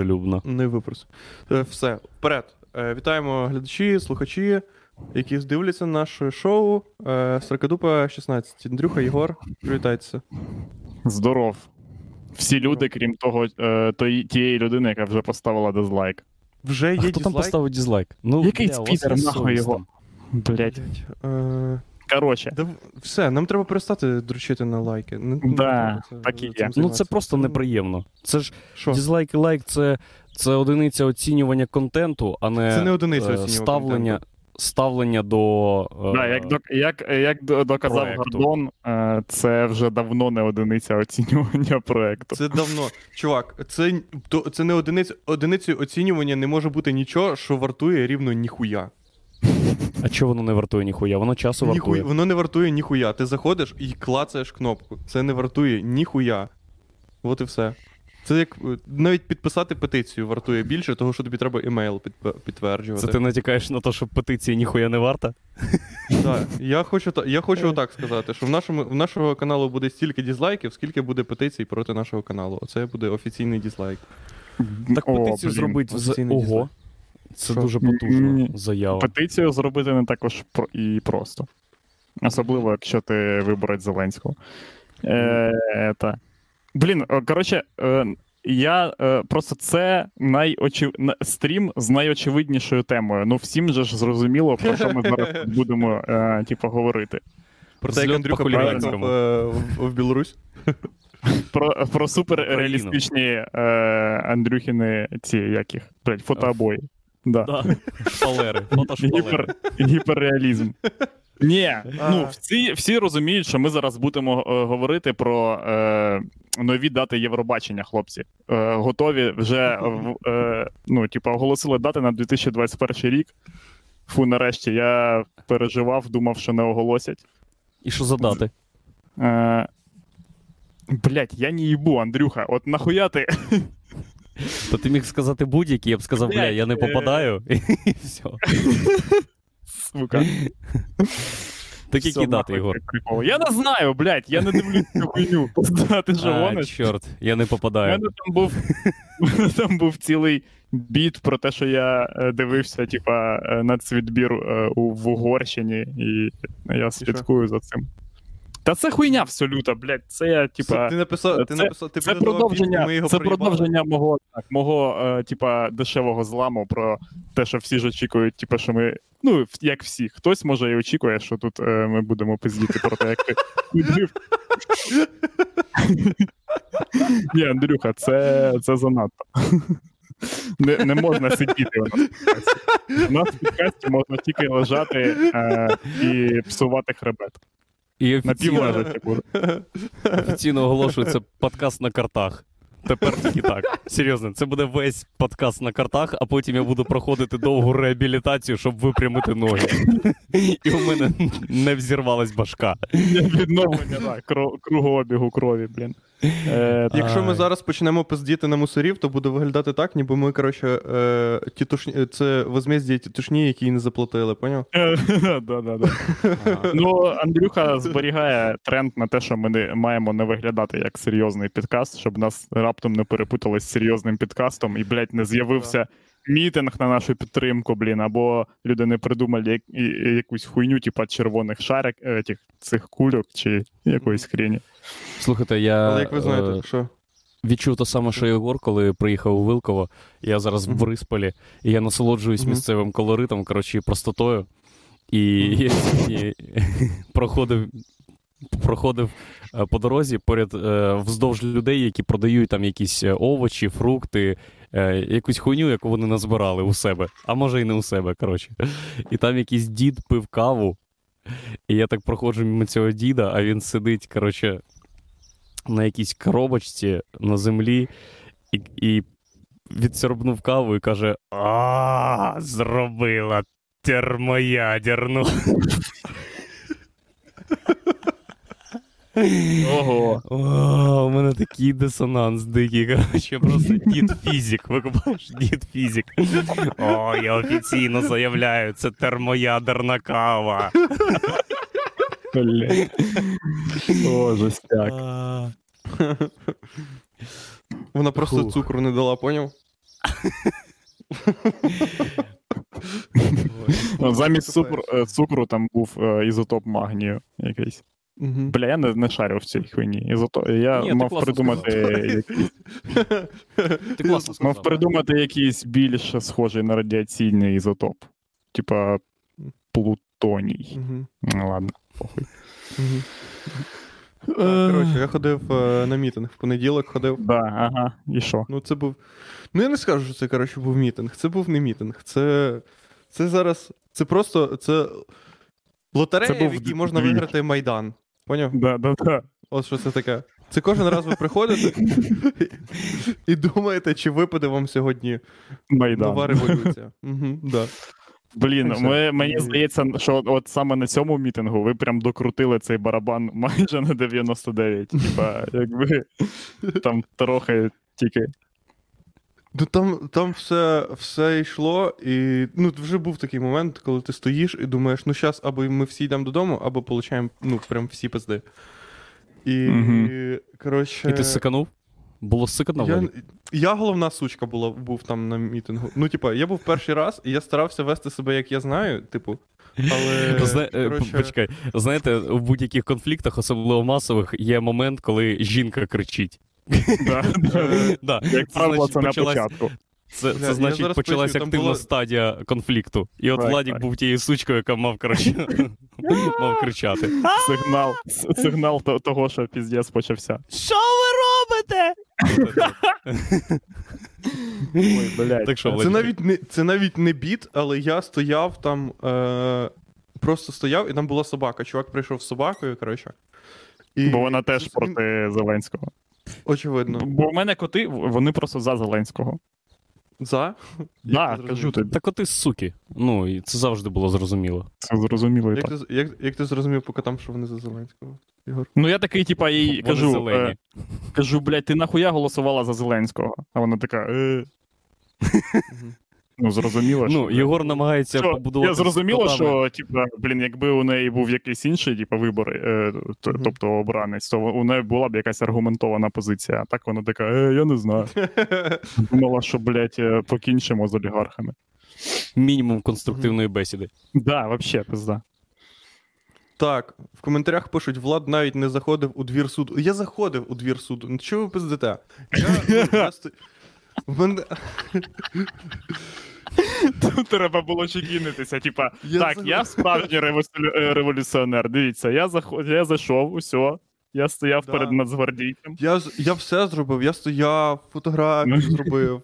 Дружелюбно. Не випрос. Е, Все, вперед. Е, Вітаємо глядачі, слухачі, які дивляться наше шоу. Е, Сракадупа 16. Андрюха, Єгор, привітайтеся. Здоров. Всі люди, крім того, тої- тієї людини, яка вже поставила дизлайк. Вже А є хто там поставив дізлайк? Ну, Який бля, спідер, нахуй його? Блять. Короче, да, все, нам треба перестати дручити на лайки. Не- не Да, треба це- так і є. Ну, це просто неприємно. Це ж Що? дізлайк і лайк це, це одиниця оцінювання контенту, а не Це не одиниця е, оцінювання ставлення, контенту. ставлення до. е, да, як, док- як, як доказав проекту. Гордон, е, це вже давно не одиниця оцінювання проекту. Це давно. Чувак, це, то, це не одиниця. Одиницею оцінювання не може бути нічого, що вартує рівно ніхуя. А чого воно не вартує ніхуя? Воно часу Ніхуя. вартує. Воно не вартує ніхуя. Ти заходиш і клацаєш кнопку. Це не вартує ніхуя. От і все. Це як е, навіть підписати петицію вартує більше, того що тобі треба емейл підтверджувати. Це ти натякаєш на те, що петиція ніхуя не варта? Так. Я хочу, я хочу отак сказати, що в нашому в нашого каналу буде стільки дізлайків, скільки буде петицій проти нашого каналу. Оце буде офіційний дізлайк. Так О, петицію блін. зробить офіційний Ого. Це Що? дуже потужна заява. Петицію зробити не також і просто. Особливо, якщо ти виборець Зеленського. Е, та. Блін, коротше, е, я е, просто це найочев... стрім з найочевиднішою темою. Ну, всім же ж зрозуміло, про що ми зараз будемо е, типу, говорити. Про те, як Андрюха по приїхав хуліганському. е, в, в Білорусь. Про, про суперреалістичні е, Андрюхіни ці яких, блядь, фотообої. Да. Да. Шпалери, фотошпалери. Гіпер, гіперреалізм. Ні, ну всі, всі розуміють, що ми зараз будемо е, говорити про е, нові дати Євробачення, хлопці. Е, готові вже е, ну, типу, оголосили дати на 2021 рік. Фу, нарешті, я переживав, думав, що не оголосять. І що задати? Е, Блять, я не їбу, Андрюха. От нахуя ти. То ти міг сказати будь-який, я б сказав, бля, я не е. попадаю, і все. Сука. Так які дати, Ігор? Я не знаю, блядь, я не дивлюсь цю хуйню. Ти А, чорт, я не У попадаю. мене там був, у там був цілий біт про те, що я е, дивився, типа, е, нацвідбір е, у в Угорщині, і я слідкую за цим. Та це хуйня абсолютно, блядь. Це я, типа. Ти написав, ти це- написав, ти Це продовження, пісню, ми його це проїбали. продовження мого, так, мого е, типа, дешевого зламу про те, що всі ж очікують, типа, що ми. Ну, як всі. Хтось може і очікує, що тут е, ми будемо пиздіти про те, як ти відбив. Ні, Андрюха, це, це занадто. Не, не можна сидіти у нас в підкасті. У нас в підкасті можна тільки лежати е, і псувати хребет. І офіційно, офіційно оголошується подкаст на картах. Тепер тільки так. Серйозно, це буде весь подкаст на картах, а потім я буду проходити довгу реабілітацію, щоб випрямити ноги. І у мене не взірвалась башка. Відновлення, так, кругообігу крові, блін. Е, Якщо ми зараз почнемо пиздіти на мусорів, то буде виглядати так, ніби ми, коротше, е, тітушні, це возмізді тітушні, які не заплатили, поняв? Да-да-да. Ну, Андрюха зберігає тренд на те, що ми не маємо не виглядати як серйозний підкаст, щоб нас раптом не перепутали з серйозним підкастом і, блядь, не з'явився мітинг на нашу підтримку, блін, або люди не придумали як, якусь хуйню, типа червоних шарик, е, цих кульок чи якоїсь хрені. Слухайте, я Але як ви е, що? відчув те саме, що Єгор, коли приїхав у Вилково. Я зараз в Мгм. І я насолоджуюсь місцевим колоритом, коротше, простотою. І я сьогодні проходив. Проходив е, по дорозі поряд е, вздовж людей, які продають там якісь овочі, фрукти, е, якусь хуйню, яку вони назбирали у себе, а може і не у себе, коротше. І там якийсь дід пив каву, і я так проходжу мимо цього діда, а він сидить, коротше, на якійсь коробочці на землі і, і відсорбнув каву і каже: А, зробила термоядерну. Ого. О, у мене такий дисонанс дикий. Коротше, просто дід фізик. Викупаєш, дід фізик. О, я офіційно заявляю, це термоядерна кава. О, жестяк. А, Вона просто Фух. цукру не дала, поняв? Ну, Замість Супер. цукру, е, цукру там був е, ізотоп магнію якийсь. Мгм. Бля, я не, не шарю в цій хуйні. Ізото... Я Ні, ти мав класно придумати, якийсь, Ти класно сказав. мав придумати якийсь більш схожий на радіаційний ізотоп. Типа плутоній. Ну, ладно, похуй. Мгм. Коротше, я ходив е, на мітинг в понеділок ходив. Да, ага, і що? Ну, це був. Ну, я не скажу, що це, коротше, був мітинг. Це був не мітинг. Це. Це зараз. Це просто. Це лотерея, Це був в якій можна двіж. виграти Майдан. Поняв? Да, да, да. От що це таке. Це кожен раз ви приходите і думаєте, чи випаде вам сьогодні Майдан. нова революція. Угу, да. Блін, ми, мені здається, що от саме на цьому мітингу ви прям докрутили цей барабан майже на 99. Типа, якби там трохи тільки. Ну там, там все, все йшло, і ну, вже був такий момент, коли ти стоїш і думаєш, ну зараз або ми всі йдемо додому, або получаємо ну, прям всі пизди. І, Мгм. коротше. І ти сиканув? Було сикано, Я, я головна сучка була, був там на мітингу. Ну, типа, я був перший раз, і я старався вести себе, як я знаю, типу. Але. Зна... е, коротше, Почекай, знаєте, в будь-яких конфліктах, особливо масових, є момент, коли жінка кричить. Да, да. Да. Як правило, це на початку. Це, Бля, це значить, почалась активна було- стадія конфлікту. І от Владік був тією сучкою, яка мав, мав кричати. Сигнал, сигнал того, що піздець почався. Що ви робите? Ой, блядь. Так що, Це навіть не це навіть не біт, але я стояв там. Е, просто стояв, і там була собака. Чувак прийшов з собакою, коротше. І Бо вона теж проти Зеленського. Очевидно. Бо в мене коти, вони просто за Зеленського. За? Да, кажу тобі. Так от суки. Ну, і це завжди було зрозуміло. Це зрозуміло і Як так. ти, як, як ти зрозумів по котам, що вони за Зеленського? Ігор? Ну я такий, типа, їй Вони кажу, зелені. е, кажу, блядь, ти нахуя голосувала за Зеленського? А вона така, е. Мгм. Ну, зрозуміло, що. Ну, Єгор намагається Що, побудувати. я зрозуміло, що, типа, блін, якби у неї був якийсь інший, типа, вибори, е, т- Мгм. тобто обранець, то у неї була б якась аргументована позиція. А так вона така, е, я не знаю. Думала, що, блядь, е, покінчимо з олігархами. мінімум конструктивної бесіди. Да, вообще, пизда. Так, в коментарях пишуть, Влад навіть не заходив у двір суду. Я заходив у двір суду. Ну чого ви пиздите? Я, ну, я мене... Тут треба було чекінитися. Типа, Я так, я справжній е, революціонер. Дивіться, я заход... я зайшов, усе. Я стояв Да. перед нацгвардійцем. Я, я все зробив, я стояв, фотографію Ну. зробив.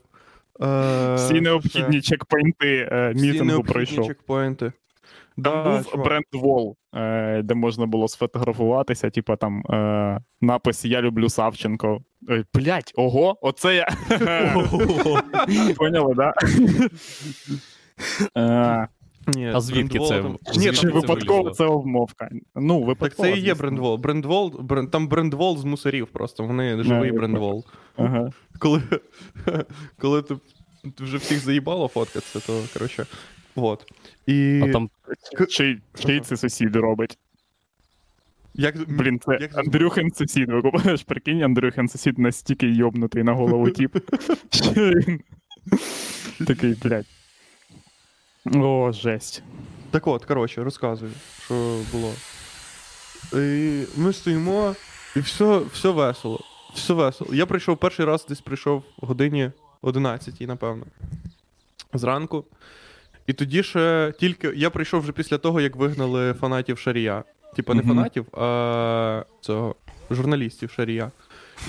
Е, Всі необхідні чекпоінти е, всі мітингу необхідні пройшов. чекпоінти. Там Да, був чувак. брендвол, е, де можна було сфотографуватися, типа там е, напис Я люблю Савченко. Ой, блять, ого, оце я. Поняли, да? Е, Ні, А звідки брендвол це? там- Ні, Звідки чи випадково вилізло? це обмовка. Ну, Так випадково. це і є звісно. брендвол. Брендвол, бренд, там брендвол з мусорів просто. Вони живий я брендвол. Ага. Коли, коли ти ти вже всіх заїбало фоткатися, то коротше. Вот. І А там Чий, чий це сусід робить? як, Блін, це як- Андрюхин сусід. Ви купаєш, прикинь, Андрюхин сусід настільки йобнутий на голову тіп. Такий, блядь. О, жесть. Так от, коротше, розказую, що було. І ми стоїмо, і все, все весело. Все весело. Я прийшов перший раз, десь прийшов в годині 11, напевно. Зранку. І тоді ще тільки. Я прийшов вже після того, як вигнали фанатів Шарія. Типа не Мгм. фанатів, а цього журналістів Шарія.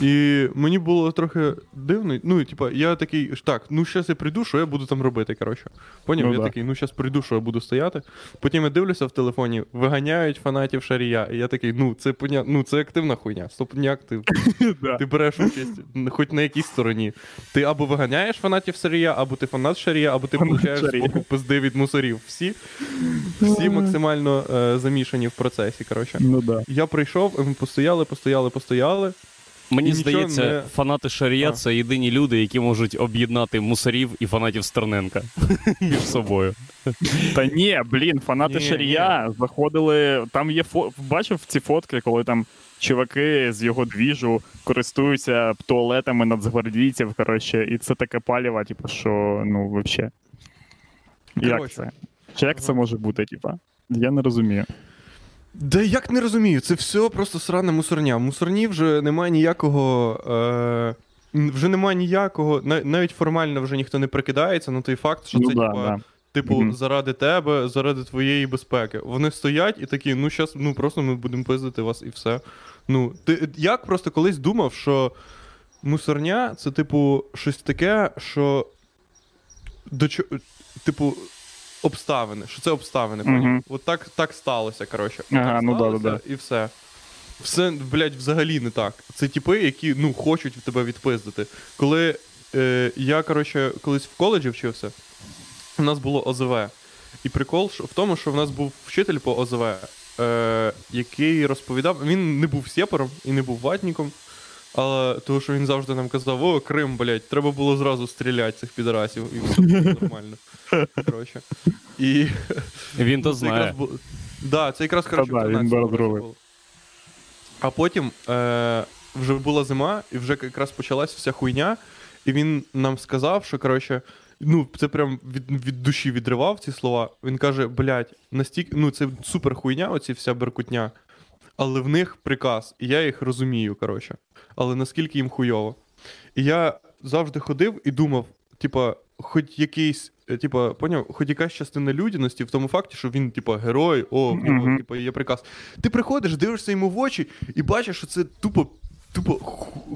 І мені було трохи дивно. Ну, типа, я такий, так, ну щас я прийду, що я буду там робити, коротше. Поняв? Ну я да. такий, ну щас прийду, що я буду стояти. Потім я дивлюся в телефоні, виганяють фанатів Шарія. І я такий, ну це поня... ну це активна хуйня. Стопняк, ти, ти береш участь хоч на якійсь стороні. Ти або виганяєш фанатів Шарія, або ти фанат Шарія, або ти получаєш збоку пизди від мусорів. Всі, всі максимально е, замішані в процесі. Коротше. Ну да. Я прийшов, ми постояли, постояли, постояли. Мені І здається, не- фанати Шарія А. це єдині люди, які можуть об'єднати мусорів і фанатів Стерненка між собою. Та ні, блін, фанати Ні, Шарія заходили. Там є фо... бачив ці фотки, коли там чуваки з його двіжу користуються туалетами нацгвардійців, коротше, і це таке паліва, типу, що ну, взагалі. Як це? Чи як це може бути, типа? Я не розумію. Да як не розумію, це все просто сране мусорня. В мусорні вже немає ніякого. Е... Вже немає ніякого, навіть формально вже ніхто не прикидається на той факт, що ну, це да, типа, да. типу Мгм. заради тебе, заради твоєї безпеки. Вони стоять і такі, ну щас, ну просто ми будемо пиздити вас і все. Ну, ти як просто колись думав, що мусорня це, типу, щось таке, що до чо... типу, обставини, що це обставини, поняв? От так, так сталося, коротше. Ага, так ну да, сталося, да, І все. Все, блядь, взагалі не так. Це типи, які ну, хочуть в тебе відпиздити. Коли е, я, коротше, колись в коледжі вчився, у нас було ОЗВ. І прикол в тому, що в нас був вчитель по ОЗВ, е, який розповідав, він не був сєпаром і не був ватніком, але тому що він завжди нам казав: о, Крим, блядь, треба було зразу стріляти цих підарасів, і все було нормально. Коротше. І Він то знає. було. Да, це якраз коротше, да, він 13-му розрулив. році було. А потім е, вже була зима, і вже якраз почалась вся хуйня, і він нам сказав, що коротше, ну, це прям від, від душі відривав ці слова. Він каже: блядь, настільки, ну це супер хуйня, оці вся беркутня, але в них приказ, і я їх розумію, коротше. Але наскільки їм хуйово. І я завжди ходив і думав, типа, хоч якийсь, е, типа, поняв, хоч якась частина людяності в тому факті, що він, типа, герой, о, в нього, Мгм. типа, є приказ. Ти приходиш, дивишся йому в очі і бачиш, що це тупо. Тупо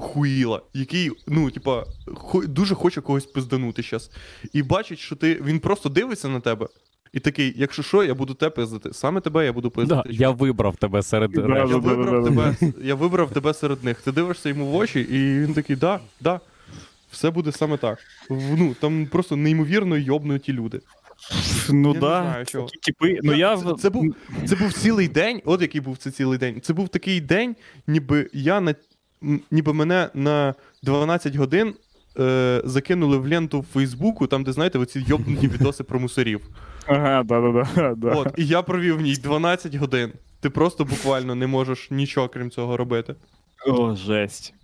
хуїла, який, ну, типа, хо- дуже хоче когось пизданути щас. І бачить, що ти він просто дивиться на тебе, і такий, якщо що, я буду тебе пиздити. Саме тебе я буду Да, пиздити. я вибрав тебе серед Да, Я решти. да, да. вибрав, тебе, я вибрав тебе серед них. Ти дивишся йому в очі, і він такий, да, да, все буде саме так. Ну, там просто неймовірно йобнуті люди. Ну Я не да, знаю, чого. такі. Ну я це, це, був, це був цілий день, от який був це цілий день. Це був такий день, ніби я на ніби мене на 12 годин е, закинули в ленту в Фейсбуку, там, де знаєте, оці йобнуті відоси про мусорів. Ага, да, да, да, да. От, і я провів в ній 12 годин. Ти просто буквально не можеш нічого крім цього робити. О, жесть.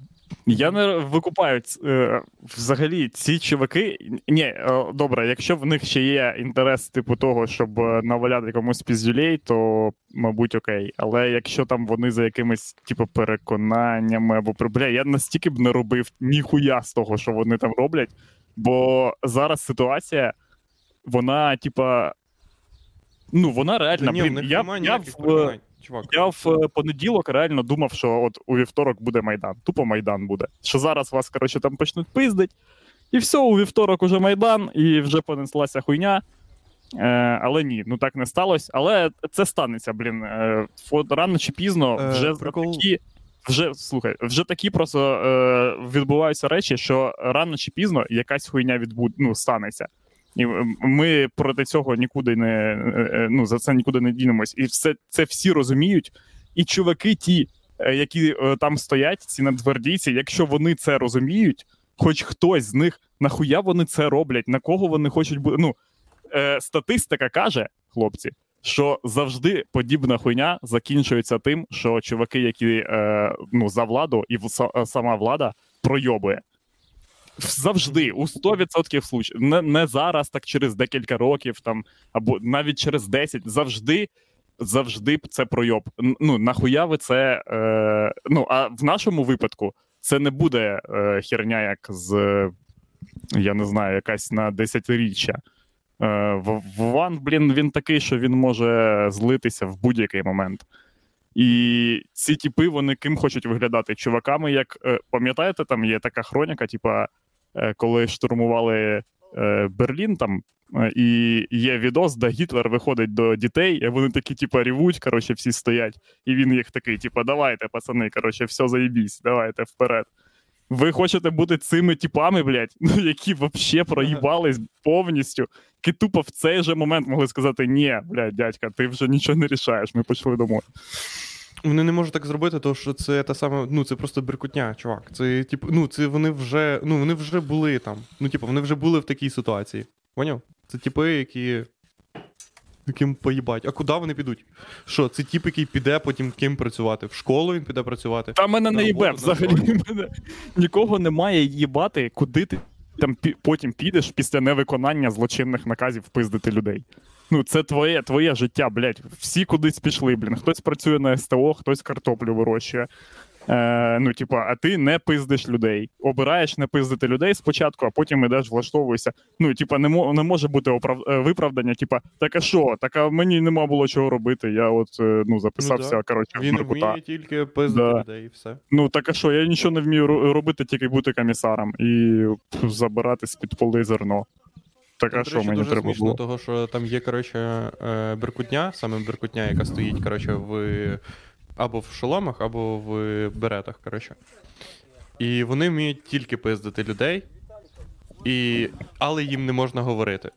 Я не викупаю е, взагалі ці чуваки. Ні, е, добре, якщо в них ще є інтерес, типу того, щоб е, наваляти комусь піздюлей, то мабуть окей. Але якщо там вони за якимись, типу, переконаннями або бля, я настільки б не робив ніхуя з того, що вони там роблять. Бо зараз ситуація, вона, типа. Ну, вона реально. Ні, блін, я, я в, чувак. я в е, понеділок реально думав, що от у вівторок буде Майдан. Тупо Майдан буде. Що зараз вас, коротше, там почнуть пиздить. І все, у вівторок уже Майдан, і вже понеслася хуйня. Е, але ні, ну так не сталося. Але це станеться, блін. Е, рано чи пізно Е, вже прикол- такі. Вже слухай, вже такі просто е, відбуваються речі, що рано чи пізно якась хуйня відбуд, ну, станеться. І ми проти цього нікуди не е, е, ну, за це нікуди не дінемось. І все це всі розуміють. І чуваки, ті, е, які там стоять, ці надгвардійці, якщо вони це розуміють, хоч хтось з них нахуя вони це роблять, на кого вони хочуть бути. Ну, е, статистика каже, хлопці, що завжди подібна хуйня закінчується тим, що чуваки, які е, ну, за владу, і в- са- сама влада пройобує. Завжди, у 100% случаїв. Не, не зараз, так через декілька років, там, або навіть через 10, завжди. Завжди це пройоб. Ну, нахуя ви це. Е, ну, а в нашому випадку це не буде е, херня, як з, я не знаю, якась на десятиріччя. Е, В- Вован, блін, він такий, що він може злитися в будь-який момент. І ці типи, вони ким хочуть виглядати? Чуваками, як е, пам'ятаєте, там є така хроніка, типа, коли штурмували е, Берлін, там е, і є відос, де Гітлер виходить до дітей, і вони такі, типа, рівуть, коротше, всі стоять. І він їх такий, типа, давайте, пацани, коротше, все заєбісь, давайте вперед. Ви хочете бути цими типами, блядь, ну, які взагалі проїбались повністю, які тупо в цей же момент могли сказати: ні, блядь, дядька, ти вже нічого не рішаєш, ми пішли домой. Вони не можуть так зробити, тому що це та саме, ну це просто беркутня, чувак. Це типу, ну це вони вже, ну вони вже були там. Ну, типу, вони вже були в такій ситуації. Поняв? Це типи, які. Ким поїбать. А куди вони підуть? Що, це тіп, який піде потім ким працювати? В школу він піде працювати? Та мене не їбе взагалі. Мене нікого немає їбати, куди ти там потім підеш після невиконання злочинних наказів пиздити людей. Ну, це твоє, твоє життя, блядь. Всі кудись пішли, блін. Хтось працює на СТО, хтось картоплю вирощує. Е, ну, типа, а ти не пиздиш людей. Обираєш не пиздити людей спочатку, а потім ідеш, влаштовуєшся. Ну, типа, не, мо- не може бути оправ... е, виправдання, типа, так а що? Так а мені нема було чого робити. Я от е, ну, записався, да. коротше, в Він наркота. вміє тільки пиздити Да. людей і все. Ну так а що, я нічого не вмію робити, тільки бути комісаром і забирати з-під поли зерно. Так Там, а що мені дуже треба смішно, було? того, що там є, коротше, е, беркутня, саме беркутня, яка стоїть, коротше, в або в шоломах, або в беретах, коротше. І вони вміють тільки пиздити людей, і... але їм не можна говорити.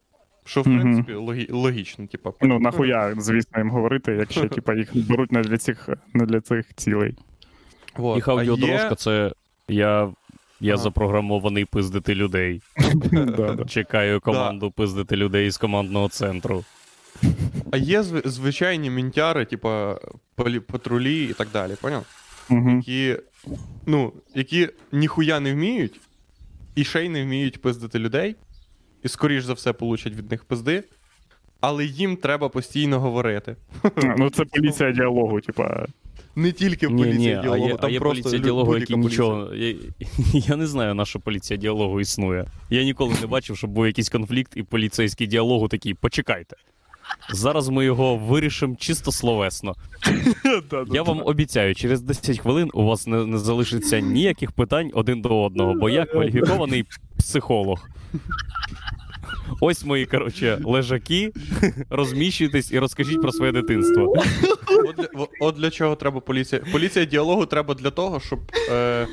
Що, в принципі, логі... логічно, типа. Ну нахуя, звісно, їм говорити, якщо типа їх беруть не для цих не для цих цілей. Вот. Їх аудіодорожка є... це я. Я Ага. запрограмований пиздити людей. Чекаю команду пиздити людей з командного центру. а є зв- звичайні мінтяри, типа полі... патрулі і так далі, поняв? Мгм. які, ну, які ніхуя не вміють, і ще й не вміють пиздити людей, і скоріш за все получать від них пизди, але їм треба постійно говорити. Ну це поліція діалогу, типа. Не тільки Ні, поліція ні, а діалогу, є, там а є просто поліція діалогу, поліція. нічого. Я, я не знаю, на що поліція діалогу існує. Я ніколи не бачив, щоб був якийсь конфлікт, і поліцейський діалогу такий, почекайте. Зараз ми його вирішимо чисто словесно. Я вам обіцяю, через 10 хвилин у вас не, не залишиться ніяких питань один до одного, бо я кваліфікований психолог. Ось мої, коротше, лежаки. Розміщуйтесь і розкажіть про своє дитинство. От для, от для чого треба поліція. Поліція діалогу треба для того, щоб е,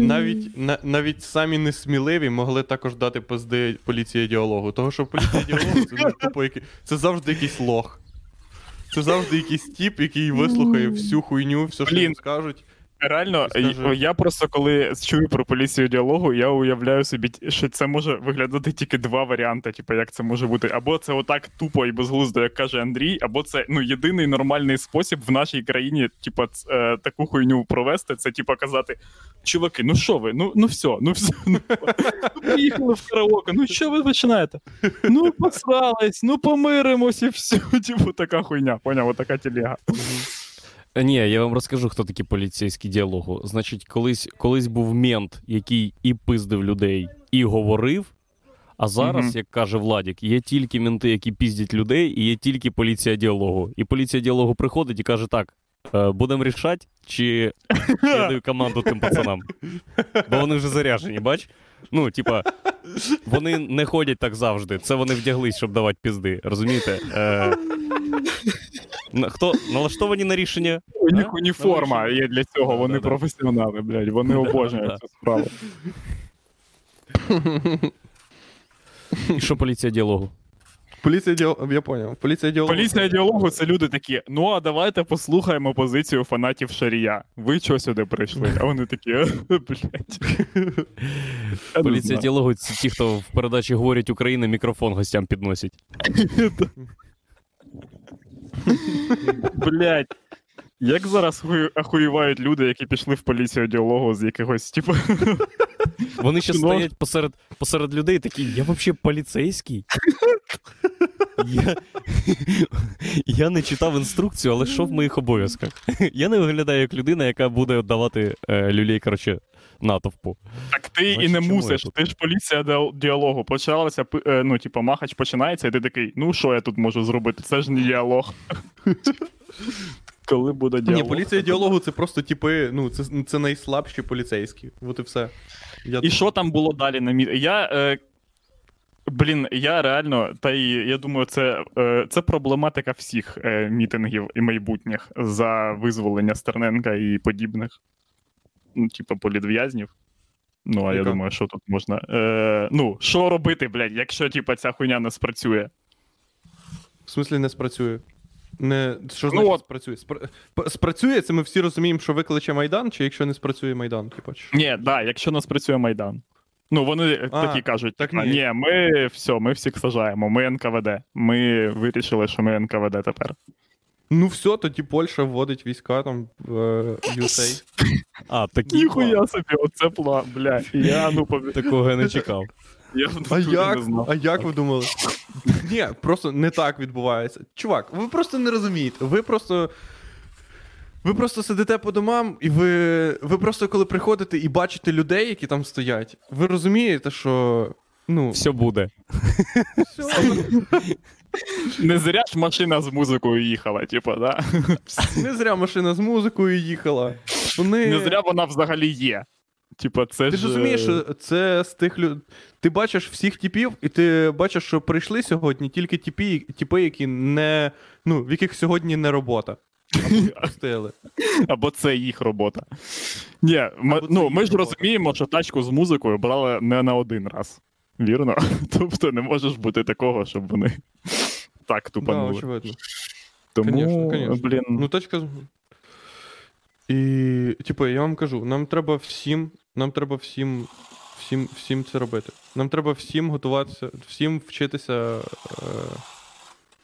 навіть, на, навіть самі несміливі могли також дати пизди поліції діалогу. Того, що поліція діалогу це, ну, тупо, який- це завжди якийсь лох. Це завжди якийсь тіп, який вислухає всю хуйню, все, що Блін. йому скажуть. Реально, Скажи. я просто коли чую про поліцію діалогу, я уявляю собі, що це може виглядати тільки два варіанти, типу, як це може бути. Або це отак тупо і безглуздо, як каже Андрій, або це ну єдиний нормальний спосіб в нашій країні, типу, е, таку хуйню провести. Це типу казати: чуваки, ну що ви? Ну ну все, ну все. Ну, ну, приїхали в караоке, ну що ви починаєте? Ну, посрались, ну помиримось і все. Типу, така хуйня, поняв, отака телега. Ні, я вам розкажу, хто такі поліцейські діалогу. Значить, колись, колись був мент, який і пиздив людей, і говорив. А зараз, Мгм. як каже Владік, є тільки менти, які піздять людей, і є тільки поліція діалогу. І поліція діалогу приходить і каже: так, е, будемо рішати, чи я даю команду тим пацанам. Бо вони вже заряжені, бач? Ну, типа, вони не ходять так завжди. Це вони вдяглись, щоб давати пізди. Розумієте? Е, хто налаштовані на рішення? У них уніформа є для цього, вони професіонали, блядь, вони обожнюють цю справу. І що поліція діалогу? Поліція діалогу, я поняв. Поліція діалогу. Поліція діалогу це люди такі. Ну а давайте послухаємо позицію фанатів Шарія. Ви чого сюди прийшли? А вони такі, «Е, блядь. Поліція діалогу це ті, хто в передачі говорять Україна, мікрофон гостям підносять. Блядь. Як зараз ахуєвають люди, які пішли в поліцію діалогу з якогось, типу. Вони ще Ну. стоять посеред, посеред людей такі, я взагалі поліцейський. Я, я не читав інструкцію, але що в моїх обов'язках? Я не виглядаю як людина, яка буде давати е, люлей, коротше, натовпу. Так ти і не мусиш. тут? Ти ж поліція діалогу. Почалася, е, ну, типу, махач починається, і ти такий, ну що я тут можу зробити? Це ж не діалог. Коли буде діалог? Ні, поліція діалогу це просто типи, ну, це, це найслабші поліцейські. От і все. Я... І що там було далі на мі... Я. Е... Блін, я реально, та й я думаю, це, е, це проблематика всіх е, мітингів і майбутніх за визволення Стерненка і подібних, ну, типу, політв'язнів. Ну, а я думаю, що тут можна. Е, ну, що робити, блядь, якщо типу, ця хуйня не спрацює? В смислі не спрацює. Не, що Ну значить от. спрацює? Спра... Спрацює, це ми всі розуміємо, що викличе Майдан, чи якщо не спрацює Майдан, типу, чи? Ні, да, якщо не спрацює Майдан. Ну, вони А, такі кажуть: так ні. ні, ми все, ми всіх сажаємо, ми НКВД. Ми вирішили, що ми НКВД тепер. Ну все, тоді Польща вводить війська там в е, USA. А, план. Ніхуя собі, оце план, бля. Я ну. Такого я не чекав. Я в А як? не знав. А як ви думали? Ні, просто не так відбувається. Чувак, ви просто не розумієте. Ви просто. Ви просто сидите по домам, і ви, ви просто коли приходите і бачите людей, які там стоять, ви розумієте, що. Ну, Все буде. все, Не зря ж машина з музикою їхала, типу, да? не зря машина з музикою їхала. Вони... Не зря вона взагалі є. Типа, це Ти ж. ж розумієш, що це з тих людей. Ти бачиш всіх типів, і ти бачиш, що прийшли сьогодні тільки типи, типи, які не. Ну, в яких сьогодні не робота. Або. Або це їх робота. Ні, ми, Або ну, ми ж робота. розуміємо, що тачку з музикою брали не на один раз. Вірно? Тобто не може ж бути такого, щоб вони так Да, тупанули. очевидно. Тому, Конечно, конечно. блін, Ну, тачка. з- І, типу, я вам кажу, нам треба всім, нам треба всім, всім, всім це робити. Нам треба всім готуватися, всім вчитися. Е...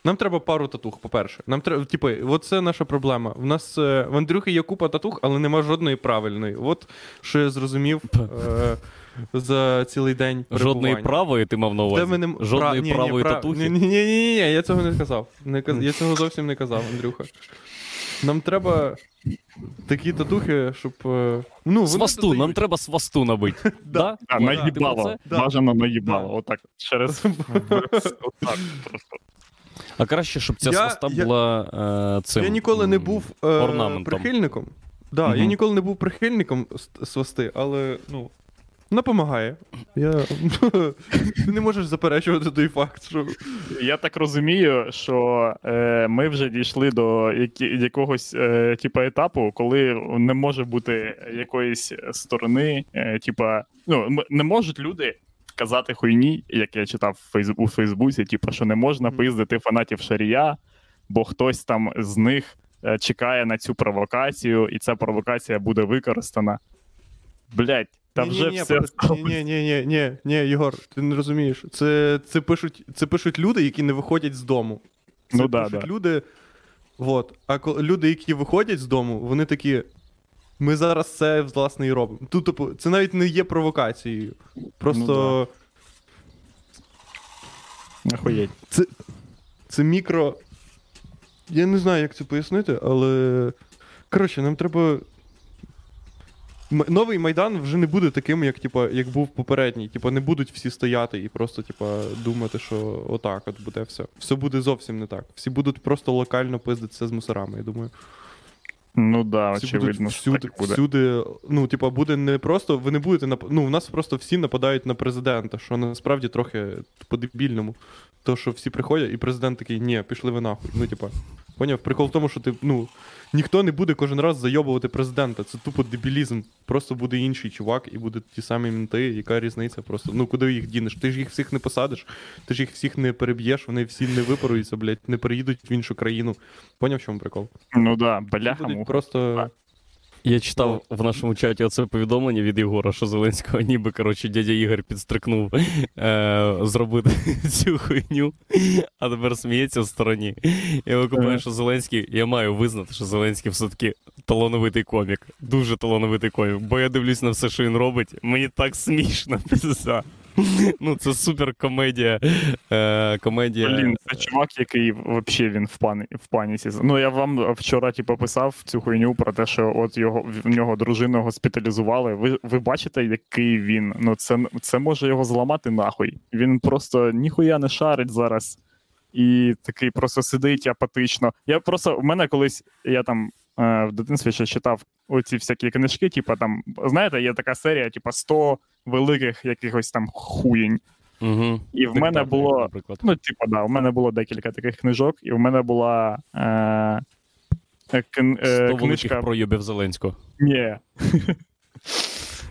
Нам треба пару татух, по-перше. Нам треба, типу, от це наша проблема. В нас е, в Андрюхи є купа татух, але нема жодної правильної. От що я зрозумів е, за цілий день. Жодної перебування. правої ти мав на Де увазі. ми не... Жодної Пра- ні, ні, правої пра- татухи. Ні, ні, ні, ні, ні, я цього не казав. Не каз... Я цього зовсім не казав, Андрюха. Нам треба такі татухи, щоб. е, Ну, вони Свасту, нам додають. треба свасту набити. Да? а, наїбало. ти про це? Да. Бажано наїбало. Отак. Через отак просто. А краще, щоб ця Я- сваста я- була е, цим. Я ніколи не м, був е, орнаментом. прихильником. Да, я Мгм. ніколи не був прихильником с- свасти, але ну. Вона допомагає. Я... Ти не можеш заперечувати той факт, що. Я так розумію, що е, ми вже дійшли до які, якогось е, типа етапу, коли не може бути якоїсь сторони, е, типа, ну не можуть люди казати хуйні, як я читав у Фейсбуці, типа, що не можна пиздити фанатів Шарія, бо хтось там з них е, чекає на цю провокацію, і ця провокація буде використана. Блять, та вже Ні-ні-ні, все. Ні, ні, ні, ні, ні, Єгор, ти не розумієш. Це, це, пишуть, це пишуть люди, які не виходять з дому. Це Ну да, пишуть да. люди. Вот. А коли люди, які виходять з дому, вони такі. Ми зараз це власне і робимо. Тут, типу, це навіть не є провокацією. Просто Охуєть. це, це мікро. Я не знаю, як це пояснити, але. Коротше, нам треба. Новий Майдан вже не буде таким, як, типа, як був попередній. Типа, не будуть всі стояти і просто, типа, думати, що отак от буде все. Все буде зовсім не так. Всі будуть просто локально пиздитися з мусорами, я думаю. Ну да, Всі очевидно, будуть що так буде. всюди, ну, типа, буде не просто. Ви не будете нап... Ну, в нас просто всі нападають на президента, що насправді трохи по-дебільному. То, що всі приходять, і президент такий, ні, пішли ви нахуй. Ну, типа, поняв? Прикол в тому, що ти, ну, ніхто не буде кожен раз зайобувати президента. Це тупо дебілізм. Просто буде інший чувак, і будуть ті самі мінти. Яка різниця? Просто ну куди їх дінеш? Ти ж їх всіх не посадиш, ти ж їх всіх не переб'єш, вони всі не випаруються, блядь, не переїдуть в іншу країну. Поняв, в чому прикол? Ну да, бляха просто. Я читав в нашому чаті оце повідомлення від Єгора, що Зеленського ніби, коротше, дядя Ігор підстрикнув е, зробити цю хуйню, а тепер сміється в стороні. Я викупаю, що Зеленський, я маю визнати, що Зеленський все-таки талановитий комік. Дуже талановитий комік. Бо я дивлюсь на все, що він робить. Мені так смішно. пізда. Ну, це супер комедія. Е, комедія. Блін, це чувак, який взагалі він в пані в паніці. Ну я вам вчора типу, писав цю хуйню про те, що от його в нього дружину госпіталізували. Ви ви бачите, який він? Ну це це може його зламати нахуй. Він просто ніхуя не шарить зараз. І такий просто сидить апатично. Я просто у мене колись я там е, в дитинстві ще читав оці всякі книжки, типу там, знаєте, є така серія, типу 100 великих якихось там хуєнь. Угу. І в мене було наприклад. Ну, типу, да, у мене було декілька таких книжок, і в мене була е, е, кн, е, 100 великих книжка. проєбів Зеленського. Ні.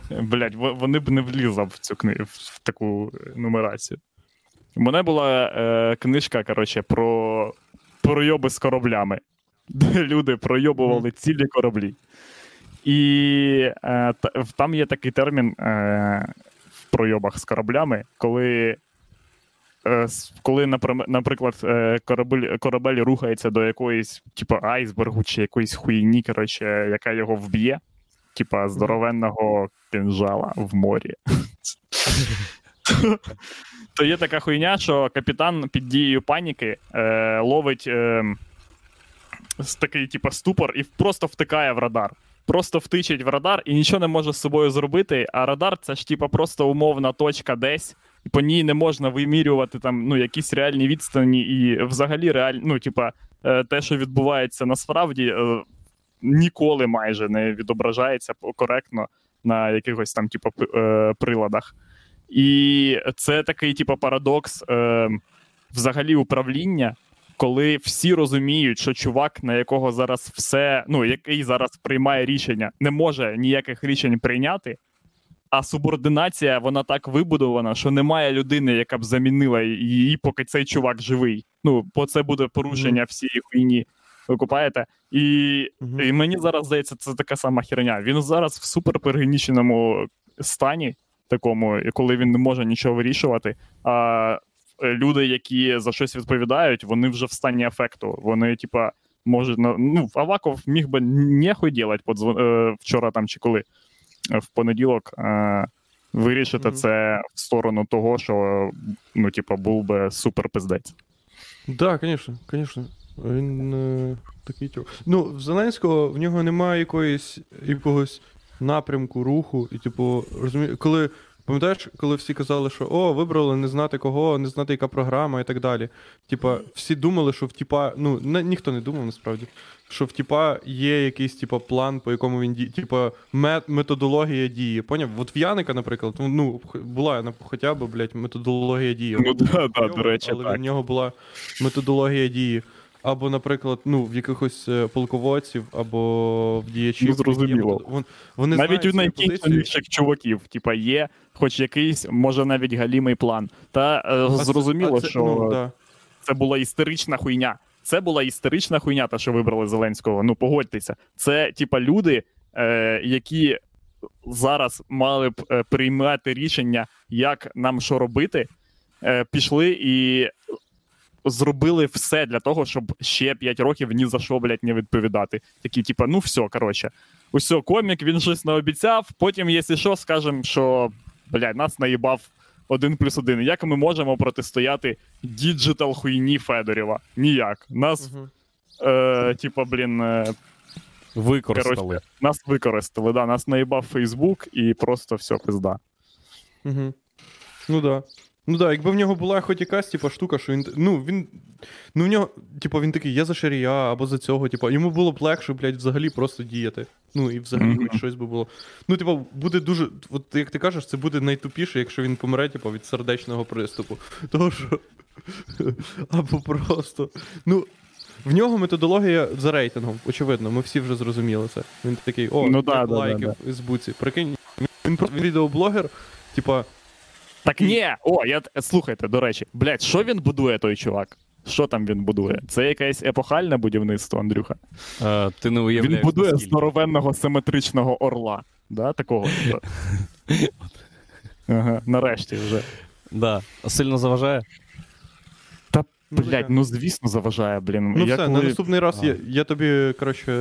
Блять, вони б не влізли в цю книгу, в таку нумерацію. У мене була е, книжка, коротше, про пройоби з кораблями, де люди пройобували цілі кораблі. І е, там є такий термін е, пройобах з кораблями, коли. е, Коли, наприклад, е, корабель, корабель рухається до якоїсь, типу, айсбергу чи якоїсь хуйні, коротше, яка його вб'є, типа здоровенного кинжала в морі. То є така хуйня, що капітан під дією паніки е, ловить е, такий, типу, ступор і просто втикає в радар. Просто втичить в радар і нічого не може з собою зробити. А радар це ж типу, просто умовна точка десь, по ній не можна вимірювати там ну, якісь реальні відстані, і взагалі реаль... ну, типа, е, те, що відбувається насправді, е, ніколи майже не відображається коректно на якихось там, типу, е, приладах. І це такий, типу, парадокс взагалі управління, коли всі розуміють, що чувак, на якого зараз все, ну, який зараз приймає рішення, не може ніяких рішень прийняти. А субординація, вона так вибудована, що немає людини, яка б замінила її, поки цей чувак живий. Ну, бо це буде порушення всієї хуйні. Ви купаєте? І Мгм. і мені зараз здається, це така сама херня. Він зараз в суперпергеніченому стані, такому, коли він не може нічого вирішувати. А люди, які за щось відповідають, вони вже в стані ефекту. Вони, типа, можуть на- ну, Аваков міг би нехуй ділати подзвон... е, вчора там чи коли е, в понеділок. Е, Вирішити Мгм. це в сторону того, що ну, типа, був би супер пиздець. Так, звісно, звісно. Він е, такий тьо. Ну, в Зеленського в нього немає якоїсь якогось напрямку, руху, і, типу, розумію, коли. Пам'ятаєш, коли всі казали, що о, вибрали не знати кого, не знати, яка програма і так далі. Типа, всі думали, що в тіпа, ну, не, ніхто не думав насправді, що в тіпа є якийсь типа, план, по якому він діє, типа методологія дії. Поняв? От в Яника, наприклад, ну, х- була на- хоча б, блядь, методологія дії. Ну, да, да, до речі, але так. в нього була методологія дії. Або, наприклад, ну, в якихось е, полководців, або в діячів. Ну, зрозуміло. які є метод- Вон, вони навіть у найкінченіших чуваків, типа, є хоч якийсь, може навіть галімий план. Та е, А зрозуміло, це- що ну, да. це була істерична хуйня. Це була істерична хуйня, та що вибрали Зеленського. Ну погодьтеся, це типа люди, е, які зараз мали б е, приймати рішення, як нам що робити, е, пішли і зробили все для того, щоб ще 5 років ні за що, блядь, не відповідати. Такі, типа, ну все, коротше. Усьо, комік, він щось наобіцяв. Потім, якщо що, скажемо, що блядь, нас наїбав один плюс один. Як ми можемо протистояти digital хуйні Федорова? Ніяк. Нас, е, типа, блін, е, Використали. нас використали. Да, нас наїбав Фейсбук і просто все, пизда. Угу. Ну да. Ну да, якби в нього була хоч якась типа, штука, що він. Ну, він. Ну, в нього, типу, він такий, я за шарія або за цього, типу, йому було б легше, блядь, взагалі просто діяти. Ну, і взагалі Мгм. хоч щось би було. Ну, типу, буде дуже. От як ти кажеш, це буде найтупіше, якщо він помре, типу, від сердечного приступу. Того що. Або просто. Ну. В нього методологія за рейтингом, очевидно, ми всі вже зрозуміли це. Він такий, о, Ну да, да, лайки да, в Фейсбуці. Прикинь, він просто відеоблогер, типа, Так ні, о, я слухайте, до речі, блядь, що він будує, той чувак? Що там він будує? Це якесь епохальне будівництво, Андрюха. Е, ти не уявляєш. Він будує наскільки. здоровенного симетричного орла. Да, такого. Ага, нарешті вже. Да. Сильно заважає. Ну, Блять, ну звісно, заважає, блін. Ну я все, коли... на наступний раз я, я тобі, коротше,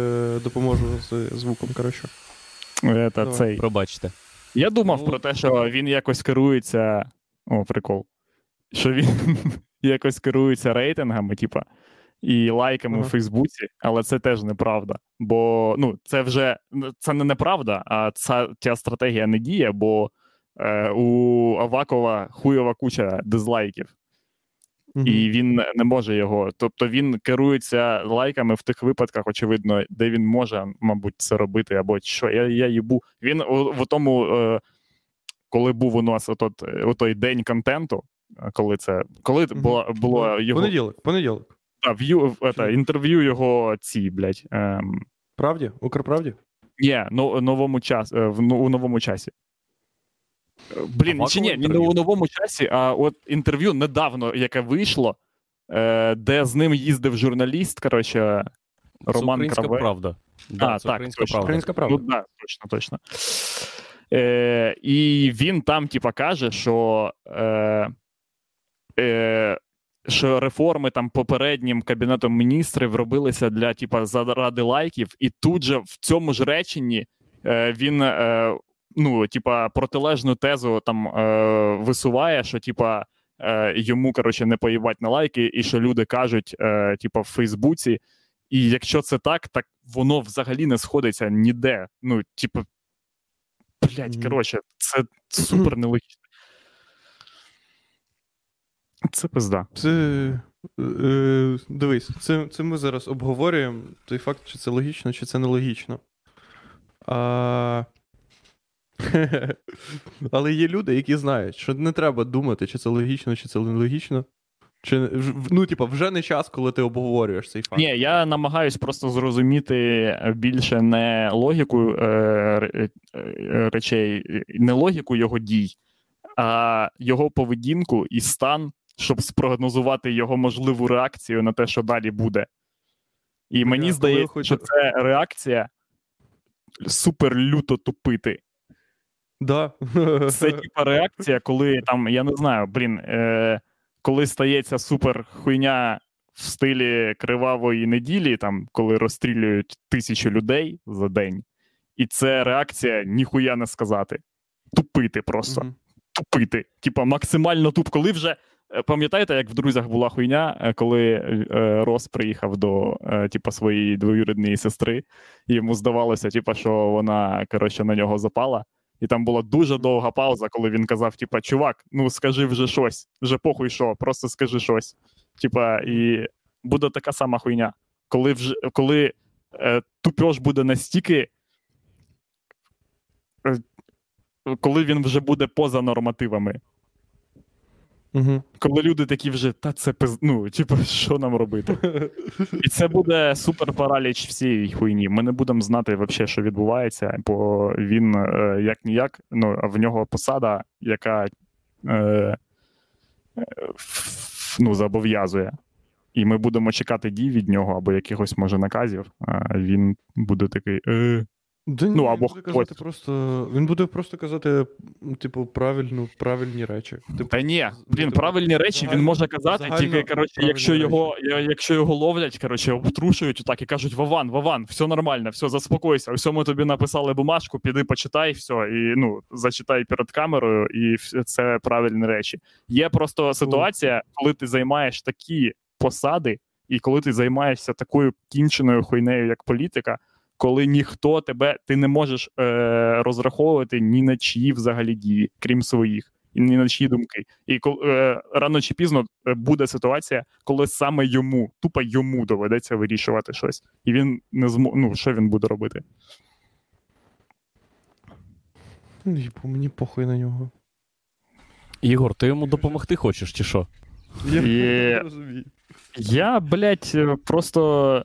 допоможу з звуком, коротше. Е, та Давай. цей. Пробачте. Я думав Ну, про те, що він якось керується. О, прикол. Що він якось керується рейтингами, типа, і лайками Ага. у Фейсбуці, але це теж неправда. Бо ну, це вже це не неправда, а ця, ця стратегія не діє, бо е, у Авакова хуйова куча дизлайків. І він не- може його. Тобто він керується лайками в тих випадках, очевидно, де він може, мабуть, це робити, або що. Я, я їбу. Він у, в тому, е, коли був у нас отот, е, той день контенту, е, коли це коли Мгм. було, було його Понеділок, понеділок. да, в'ю, ета, інтерв'ю його ці, блядь. Ем, Правді? Укрправді? ні, ну, новому час, е, в, ну, у новому часі. Блін, чи ні, не у новому часі, а от інтерв'ю недавно, яке вийшло, е, де з ним їздив журналіст, коротше, Роман українська Кравець. правда. Да, А, це так, українська точно. правда. Українська Ну, правда. да, точно, точно. Е, І він там, типа, каже, що. Е, е, що реформи там попереднім кабінетом міністрів робилися для типа заради лайків, і тут же в цьому ж реченні е, він е, ну, типа, протилежну тезу там е, висуває, що типа е, йому коротше не поїбать на лайки, і що люди кажуть, е, типа, в Фейсбуці. І якщо це так, так воно взагалі не сходиться ніде. Ну, типу, блядь, Мгм. коротше, це супер нелогічно. Це пизда. Це. Е, дивись, це, це ми зараз обговорюємо той факт, чи це логічно, чи це нелогічно. А... Але є люди, які знають, що не треба думати, чи це логічно, чи це нелогічно. Чи, ну, типа, вже не час, коли ти обговорюєш цей факт. Ні, я намагаюсь просто зрозуміти більше не логіку е, е, речей, не логіку його дій, а його поведінку і стан, щоб спрогнозувати його можливу реакцію на те, що далі буде. І мені здається, хочу- що це реакція супер люто тупити. Да. Це типа реакція, коли там, я не знаю, блін, е, коли стається супер хуйня в стилі кривавої неділі, там, коли розстрілюють тисячу людей за день, і це реакція ніхуя не сказати. Тупити просто. Мгм. Тупити. Типа, максимально туп. Коли вже. е, Пам'ятаєте, як в друзях була хуйня, е, коли е, Рос приїхав до е, типа, своєї двоюрідної сестри, і йому здавалося, типа, що вона коротше, на нього запала. І там була дуже довга пауза, коли він казав: типа, чувак, ну скажи вже щось, вже похуй що, просто скажи щось. Типа, і буде така сама хуйня. Коли вже коли е, тупьош буде настільки. е, Коли він вже буде поза нормативами. Мгм. Коли люди такі вже, та це пиз... ну, типу, що нам робити? І це буде супер параліч всієї хуйні. Ми не будемо знати вообще, що відбувається, бо він е, як ніяк, ну, в нього посада, яка е, ну, зобов'язує. І ми будемо чекати дій від нього або якихось, може, наказів. А він буде такий. Е, Да ні, Ну, він або буде казати просто. Він буде просто казати, типу, правильну, правильні речі. Типу, Та ні, блін, типу, правильні речі він може казати, загально тільки коротше, якщо його, я- якщо його ловлять, коротше, обтрушують так і кажуть: Вован, Вован, все нормально, все, заспокойся. Ось ми тобі написали бумажку, піди почитай, все, і ну зачитай перед камерою, і вс- це правильні речі. Є просто ситуація, коли ти займаєш такі посади, і коли ти займаєшся такою кінченою хуйнею, як політика. Коли ніхто тебе, ти не можеш е, розраховувати ні на чиї взагалі дії, крім своїх і ні на чиї думки. І коли е, рано чи пізно е, буде ситуація, коли саме йому, тупо йому доведеться вирішувати щось, і він не змо... ну, що він буде робити? Ну, Типу, мені похуй на нього. Ігор, ти йому допомогти хочеш, чи що? Я Є. Я, блядь, просто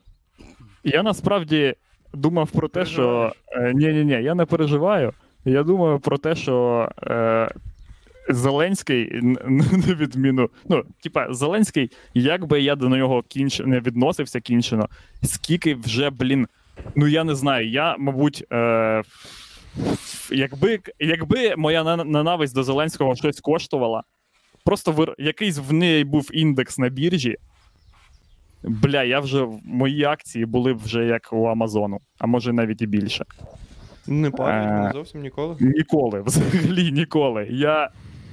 я насправді думав про те, що ні, ні, ні, я не переживаю. Я думаю про те, що е, Зеленський, на відміну, ну, типа, Зеленський, як би я до нього кінч... не відносився кінчено, скільки вже, блін, ну я не знаю, я, мабуть, е, якби, якби моя ненависть до Зеленського щось коштувала, просто вир... якийсь в неї був індекс на біржі. Бля, я вже мої акції були вже як у Амазону, а може навіть і більше. Не падає Е, зовсім ніколи. Ніколи, взагалі ніколи. Я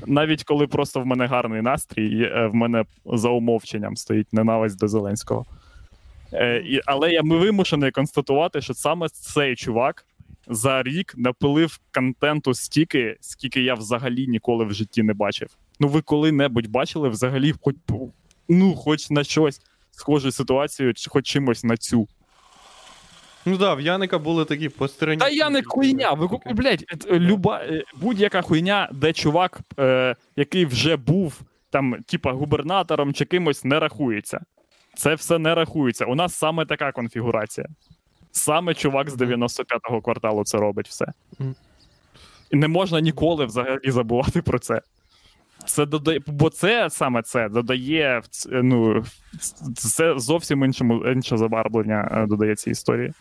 навіть коли просто в мене гарний настрій, е, в мене за умовченням стоїть ненависть до Зеленського. Е, але я ми вимушений констатувати, що саме цей чувак за рік напилив контенту стільки, скільки я взагалі ніколи в житті не бачив. Ну, ви коли-небудь бачили взагалі хоч, ну, хоч на щось схожу ситуацію, чи хоч чимось на цю. Ну да, в Яника були такі постерені. Та я не хуйня. Ви блядь, е, люба, е, будь-яка хуйня, де чувак, е, який вже був там, типа, губернатором чи кимось, не рахується. Це все не рахується. У нас саме така конфігурація. Саме чувак з 95-го кварталу це робить все. І не можна ніколи взагалі забувати про це. Це додає, бо це саме це додає ну, це зовсім іншому інше забарвлення е, додає цій історії.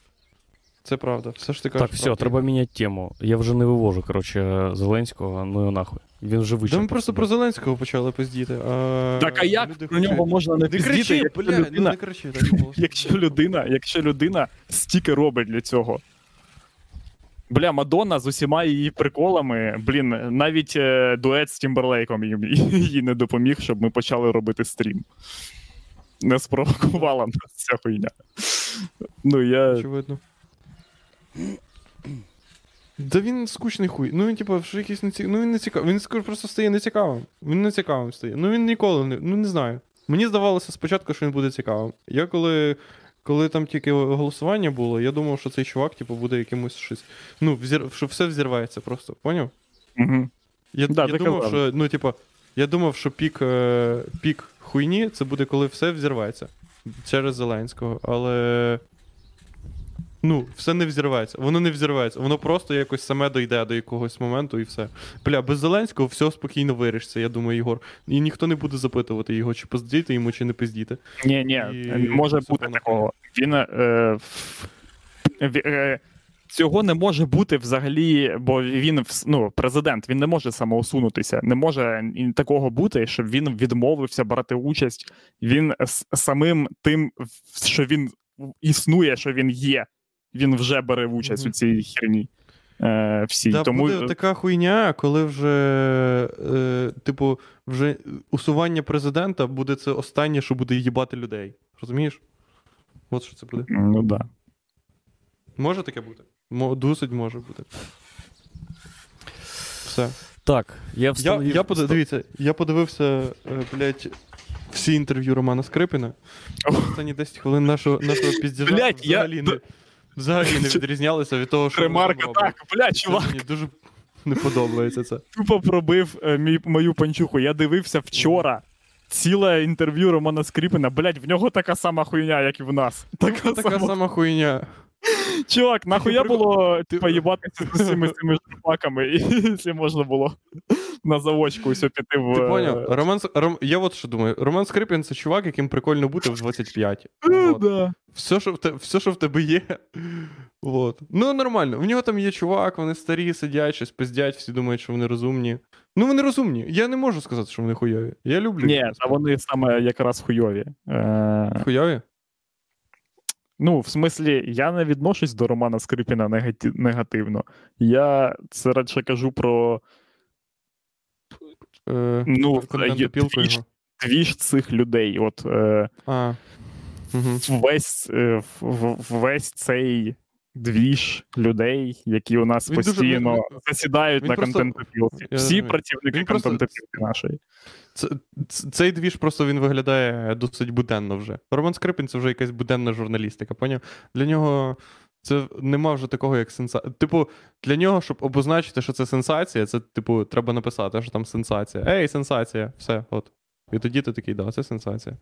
Це правда. Все ж ти Так, все, правду. треба міняти тему. Я вже не вивожу, коротше, Зеленського, ну його нахуй. Він вже Да ми просто про Зеленського почали пиздіти. А... Так а як люди про нього хочуть- можна не Не пиздіти, кричи, якщо бля, ну людина, не кричи так якщо людина, якщо людина стільки робить для цього. Бля, Мадонна з усіма її приколами, блін, навіть е, дует з Тімберлейком їй не допоміг, щоб ми почали робити стрім. Не спровокувала нас ця хуйня. Ну, я. Очевидно. Да він скучний хуй. Ну він, типу, що якийсь не цікавий. Ну він не цікавий. Він скоро просто стає нецікавим. Він не цікавим стає. Ну він ніколи не. Ну не знаю. Мені здавалося спочатку, що він буде цікавим. Я коли. Коли там тільки голосування було, я думав, що цей чувак, типу, буде якимось щось. Ну, взір... що все взірвається просто, поняв? Угу. Я, Да, я думав, казав. що, ну, типу, я думав, що пік, е, пік хуйні це буде, коли все взірветься через Зеленського, але. Ну, все не взірветься. Воно не взірветься. Воно просто якось саме дойде до якогось моменту і все. Бля, без Зеленського все спокійно вирішиться, я думаю, Ігор. І ніхто не буде запитувати його, чи пиздіти йому, чи не пиздіти. Ні, ні, І може бути такого. Він е, е, цього не може бути взагалі, бо він ну, президент, він не може самоусунутися. Не може такого бути, щоб він відмовився брати участь. Він самим тим, що він існує, що він є. Він вже бере участь Мгм. у цій херні. Е, всій. Та Тому буде така хуйня, коли вже, е, типу, вже усування президента буде це останнє, що буде їбати людей. Розумієш? От що це буде. ну да. Може таке бути? Досить може бути. Все. Так, я Я, встановив... я, подив- дивіться, я подивився, е, блядь, всі інтерв'ю Романа Скрипіна. Останні 10 хвилин нашого, нашого піздіжа Блядь, я- взагалі, не, взагалі не відрізнялися від того, що Ремарка так, бля, чувак. Мені дуже не подобається це. тупо пробив е, мій, мою панчуху. Я дивився вчора. Ціле інтерв'ю Романа Скріпина, блять, в нього така сама хуйня, як і в нас. Така, Така сама хуйня. Чувак, нахуя було ти- поїбатися з усіми цими журпаками, і якщо можна було на заводчку все піти в. Ти е, поняв? Роман, Ром, я от що думаю. Роман Скрипін це чувак, яким прикольно бути в 25. е, От. да. Все, що в те, все, що в тебе є. От. Ну, нормально. В нього там є чувак, вони старі, сидять, щось пиздять, всі думають, що вони розумні. Ну, вони розумні. Я не можу сказати, що вони хуйові. Я люблю. Ні, а вони саме якраз хуйові. Е, Хуйові? Ну, в смислі, я не відношусь до Романа Скрипіна негативно. Я це радше кажу про Е, Ну, дві ж- цих людей. От е, А. Угу. весь, е, весь цей двіж людей, які у нас Він постійно він- засідають він на просто- контентопілці. Всі працівники просто- контентопілки нашої. Цей двіж просто він виглядає досить буденно вже. Роман Скрипін це вже якась буденна журналістика, поняв? Для нього це нема вже такого, як сенсація. Типу, для нього, щоб обозначити, що це сенсація, це, типу, треба написати, що там сенсація. Ей, сенсація, все, от. І тоді ти такий, да, це сенсація.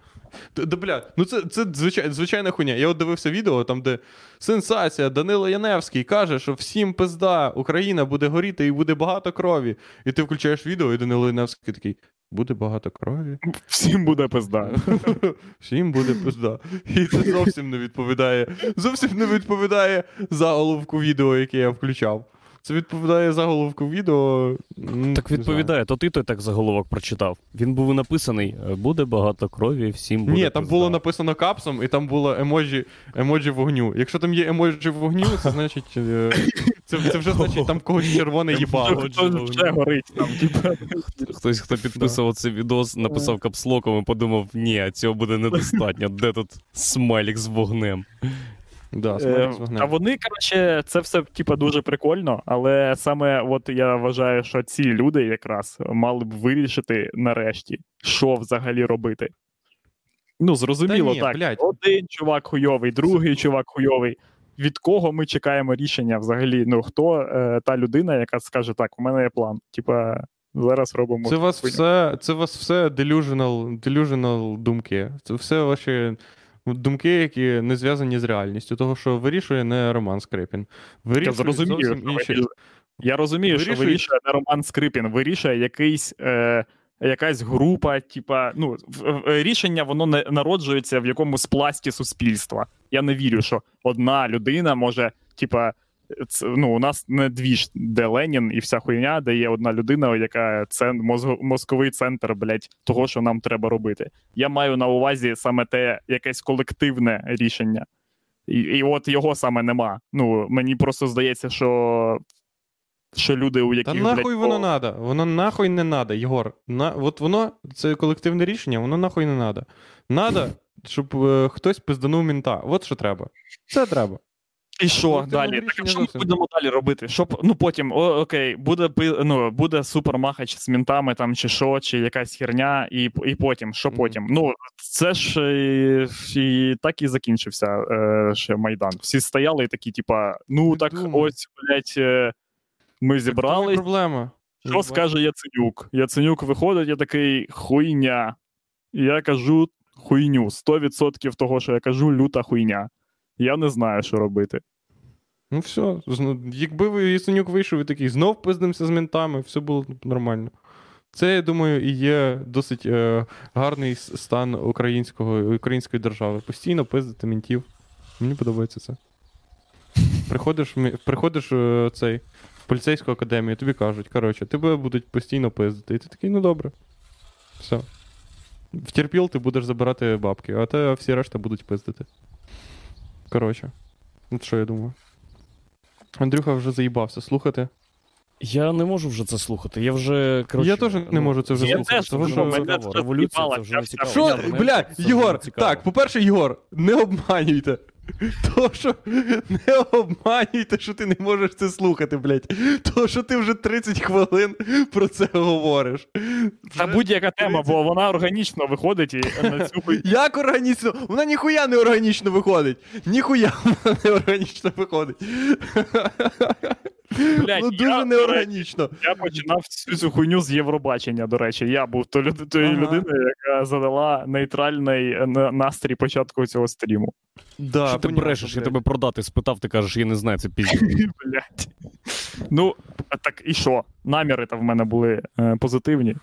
Да, бля, ну це, це звичай, звичайна хуйня. Я от дивився відео, там, де сенсація, Данило Яневський каже, що всім пизда, Україна буде горіти і буде багато крові. І ти включаєш відео, і Данило Яневський такий, буде багато крові. Всім буде пизда. Всім буде пизда. І це зовсім не відповідає. Зовсім не відповідає заголовку відео, яке я включав. Це відповідає заголовку відео. Так відповідає, то ти той так заголовок прочитав. Він був написаний: е, буде багато крові, всім буде. Ні, там пизда». було написано капсом, і там було емоджі, емоджі вогню. Якщо там є емоджі вогню, це значить. е, Це, це вже значить там когось червоне їбало. Хтось вже горить там. Хтось, хто підписував цей відос, написав капслоком і подумав: ні, цього буде недостатньо. Де тут смайлік з вогнем? Да, Е. А вони, коротше, це все типа дуже прикольно, але саме от я вважаю, що ці люди якраз мали б вирішити нарешті, що взагалі робити. Ну, зрозуміло, Та ні, так. блядь. Один чувак хуйовий, другий чувак хуйовий. Від кого ми чекаємо рішення взагалі? Ну, хто е, та людина, яка скаже, так, у мене є план. Типа, зараз робимо. Це у вас хуйню». все, це у вас все delusional, delusional думки. Це все ваші думки, які не зв'язані з реальністю. Того, що вирішує не Роман Скрипін. Я Вирішує зрозумію, зовсім інші. Я розумію, що вирішує не Роман Скрипін, вирішує якийсь, е, якась група, типа, ну, рішення воно не народжується в якомусь пласті суспільства. Я не вірю, що одна людина може типа, це, ну, у нас не двіж, де Ленін і вся хуйня, де є одна людина, яка це мозго, мозковий центр, блядь, того, що нам треба робити. Я маю на увазі саме те якесь колективне рішення. І, і от його саме нема. Ну, мені просто здається, що. Що люди, у яких. Та нахуй блядь, воно о, надо. Воно нахуй не надо, Єгор. На, от воно, це колективне рішення, воно нахуй не надо. Надо, щоб е, хтось пизданув мінта. От що треба. Це треба. І що Колективне далі? Так, що ми будемо далі робити? Щоб, ну потім, о, окей, буде ну, буде супермахач з мінтами там, чи що, чи якась херня, і, і потім, що Мгм. потім? Ну, це ж і, і так і закінчився е, ще Майдан. Всі стояли і такі, типа, ну так думаю. ось, блядь, е, ми зібрались. проблема. Що скаже Яценюк? Яценюк виходить, я такий хуйня. Я кажу хуйню. 100% того, що я кажу, люта хуйня. Я не знаю, що робити. Ну все, якби ви Ясенюк вийшов і такий, знов пиздимося з ментами, все було нормально. Це, я думаю, і є досить е, гарний стан українського, української держави. Постійно пиздити ментів. Мені подобається це. Приходиш, приходиш е, цей, в поліцейську академію, тобі кажуть, коротше, тебе будуть постійно пиздити. І ти такий, ну добре. Все. Втерпіл, ти будеш забирати бабки, а те всі решта будуть пиздити. Коротше, от що я думаю. Андрюха вже заїбався слухати. Я не можу вже це слухати. Я вже коротше, Я теж не можу це вже я слухати, теж, тому що- Мене цікаво. це Революція це вже не цікаво. Що, блядь, Єгор, так, по-перше, Єгор, не обманюйте. То, що не обманюйте, що ти не можеш це слухати, блядь. То, що ти вже 30 хвилин про це говориш. Та Вже будь-яка тема, бо вона органічно виходить і на цю. Як органічно? Вона ніхуя не органічно виходить. Ніхуя вона не органічно виходить. Блядь, ну дуже я, неорганічно. Я починав всю цю хуйню з Євробачення, до речі. Я був то люд... тою Ага. людиною, яка задала нейтральний е, настрій початку цього стріму. Да, Що ти брешеш, я тебе продати спитав, ти кажеш, я не знаю, це пізніше. Блять. Ну, так і що? Наміри там в мене були е, позитивні,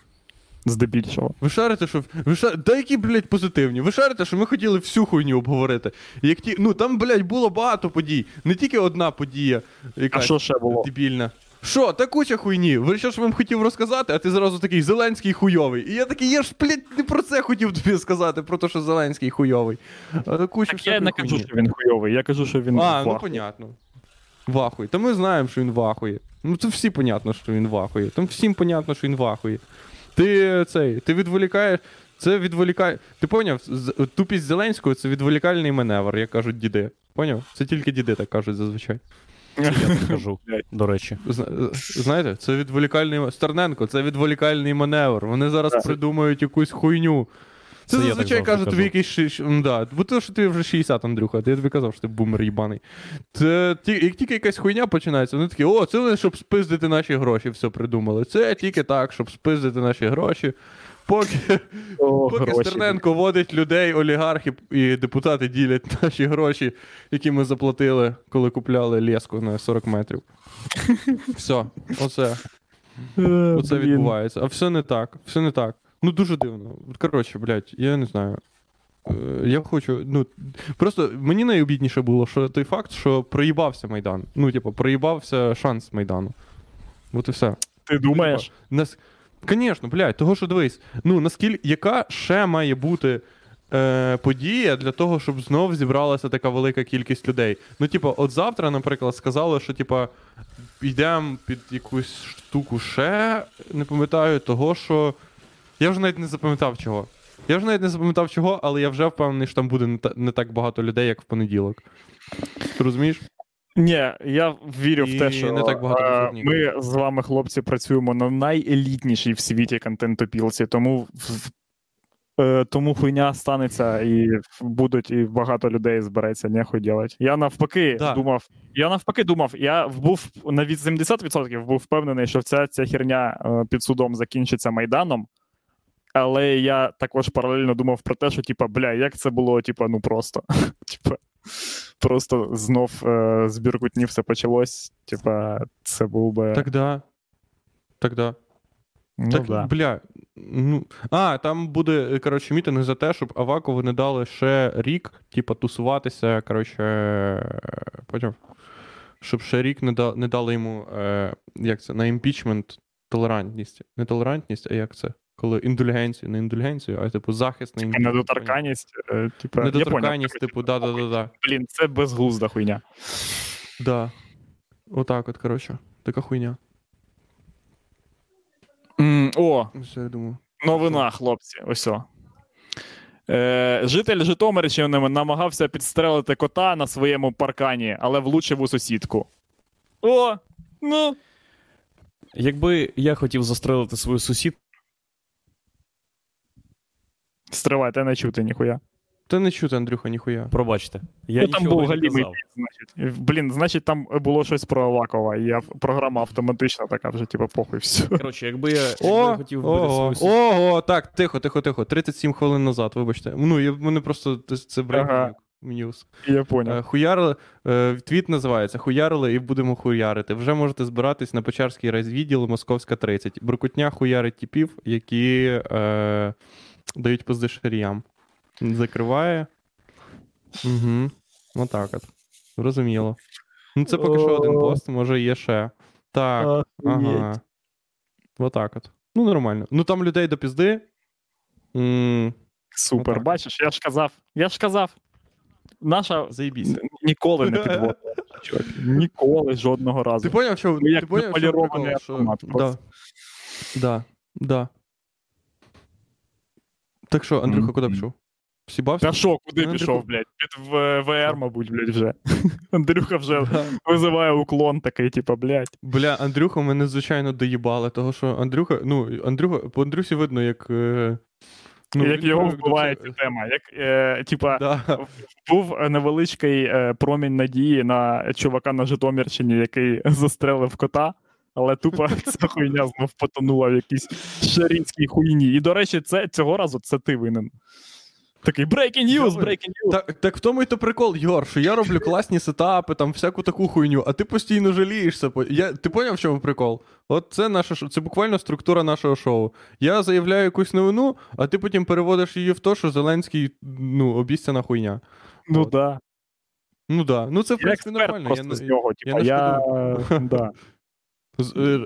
здебільшого. Ви шарите, що. Ви шар... Да які, блядь, позитивні. Ви шарите, що ми хотіли всю хуйню обговорити. Як ті... Ну там, блядь, було багато подій. Не тільки одна подія, яка А що ще було? дебільна. Що, та куча хуйні. Ви що ж вам хотів розказати, а ти зразу такий Зеленський хуйовий. І я такий, я ж, блядь, не про це хотів тобі сказати, про те, що Зеленський хуйовий. А куча Так я не кажу, хуйні. що він хуйовий, я кажу, що він. А, ну понятно. Вахує. Та ми знаємо, що він вахує. Ну це всі понятно, що він вахує. Там всім понятно, що він вахує. Ти цей, ти відволікаєш. Це відволікає. Ти поняв? Тупість Зеленського це відволікальний маневр, як кажуть діди. Поняв? Це тільки діди так кажуть зазвичай. Я так кажу, до речі. Зна- Знаєте, це відволікальний Стерненко, це відволікальний маневр. Вони зараз придумають якусь хуйню. Це, Це зазвичай кажуть, кажу. тобі якийсь ши- да. Бо то, що ти вже 60, Андрюха, то я тобі казав, що ти бумер їбаний. Це ті, як тільки якась хуйня починається, вони такі, о, це вони, щоб спиздити наші гроші, все придумали. Це тільки так, щоб спиздити наші гроші. Поки, О, поки гроші. Стерненко водить людей, олігархи і депутати ділять наші гроші, які ми заплатили, коли купляли леску на 40 метрів. Все, оце. Е, Оце відбувається. А все не так. Все не так. Ну дуже дивно. Коротше, блядь, я не знаю. Е, Я хочу. Ну, просто мені найобідніше було, що той факт, що проїбався Майдан. Ну, типу, проїбався шанс Майдану. От і все. Ти думаєш? Нас... Звісно, блядь, того, що дивись, ну наскільки яка ще має бути е, подія для того, щоб знов зібралася така велика кількість людей? Ну, типу, от завтра, наприклад, сказали, що типу, йдемо під якусь штуку ще, не пам'ятаю, того, що. Я вже навіть не запам'ятав чого. Я вже навіть не запам'ятав чого, але я вже впевнений, що там буде не, та- не так багато людей, як в понеділок. Ти розумієш? Ні, я вірю І в те, що не так багато е, ми з вами, хлопці, працюємо на найелітнішій в світі контентопілці, тому е, тому хуйня станеться і будуть, і багато людей збереться, нехуй делать. Я навпаки Да. думав, я навпаки думав, я був на від 70% був впевнений, що вся ця херня е, під судом закінчиться майданом. Але я також паралельно думав про те, що, типа, бля, як це було, типа, ну просто. Типа, просто знов е, з Біркутні все почалось. Типа, це був би. Так да. Так да. ну, так, да. бля. Ну, а, там буде, коротше, мітинг за те, щоб Авакову не дали ще рік, типа, тусуватися, коротше, е, потім. щоб ще рік не, да, не дали йому е, як це, на імпічмент толерантність. Не толерантність, а як це? Коли індульгенцію, не індульгенцію, а типу захист на імпічмент. Недоторканність, е, типу, Недоторканність, типу, да-да-да. Блін, це безглузда хуйня. Да. Отак от, коротше. Така хуйня. М, О, Все, я думаю. новина, хлопці. Ось. о. Е, житель Житомирщини намагався підстрелити кота на своєму паркані, але влучив у сусідку. О, ну. Якби я хотів застрелити свою сусід, Стривайте, не чути ніхуя. Та не чути, Андрюха, ніхуя. пробачте. Я ну, там був галімий значить. Блін, значить, там було щось про Авакова, і я, програма автоматично така вже, типу, похуй, все. Коротше, якби я, якби О, я хотів вбити ого, свою сусідку. ого, так, тихо, тихо, тихо. 37 хвилин назад, вибачте. Ну, я, мене просто це- breaking Ага. news. Я поняв. Е, Хуярили, е, твіт називається Хуярили і будемо хуярити. Вже можете збиратись на Печерський райвідділ Московська 30. Буркутня хуярить типів, які е, дають пизди шаріям. Закриває. Угу. Отак от. Зрозуміло. Ну, це поки що один пост, може є ще. Так. Ага. Отак от. Ну, нормально. Ну там людей до пізди. Супер, Отак. бачиш, я ж казав. Я ж казав. Наша Заєбісь. ніколи не підводила. Ніколи жодного разу. Ти поняв, що, Ну, як ти поняв, що прикол, що... Да. да, да. Так що, Андрюха, куди пішов? Сібався? Та що, куди Ну, пішов, блядь? Під ВР, мабуть, блядь, вже. Андрюха вже визиває уклон такий, типа, блядь. Бля, Андрюха мене, звичайно, доїбали, того що Андрюха, ну, Андрюха, по Андрюсі видно, як. е, Ну, як його вбиває ця тема. Як, е, типа, Да. був невеличкий е, промінь надії на чувака на Житомирщині, який застрелив кота, але тупо ця хуйня знов потонула в якійсь шарінській хуйні. І, до речі, це, цього разу це ти винен. Такий breaking news, breaking news. Так, так в тому і то прикол, Йор, що я роблю класні сетапи, там всяку таку хуйню, а ти постійно жалієшся. Я, ти поняв, в чому прикол? От це наше це буквально структура нашого шоу. Я заявляю якусь новину, а ти потім переводиш її в те, що Зеленський ну, обіцяна хуйня. Ну от. да. Ну да. Ну це в принципі нормально. Я, з нього. Типа, не я, шкодую. да,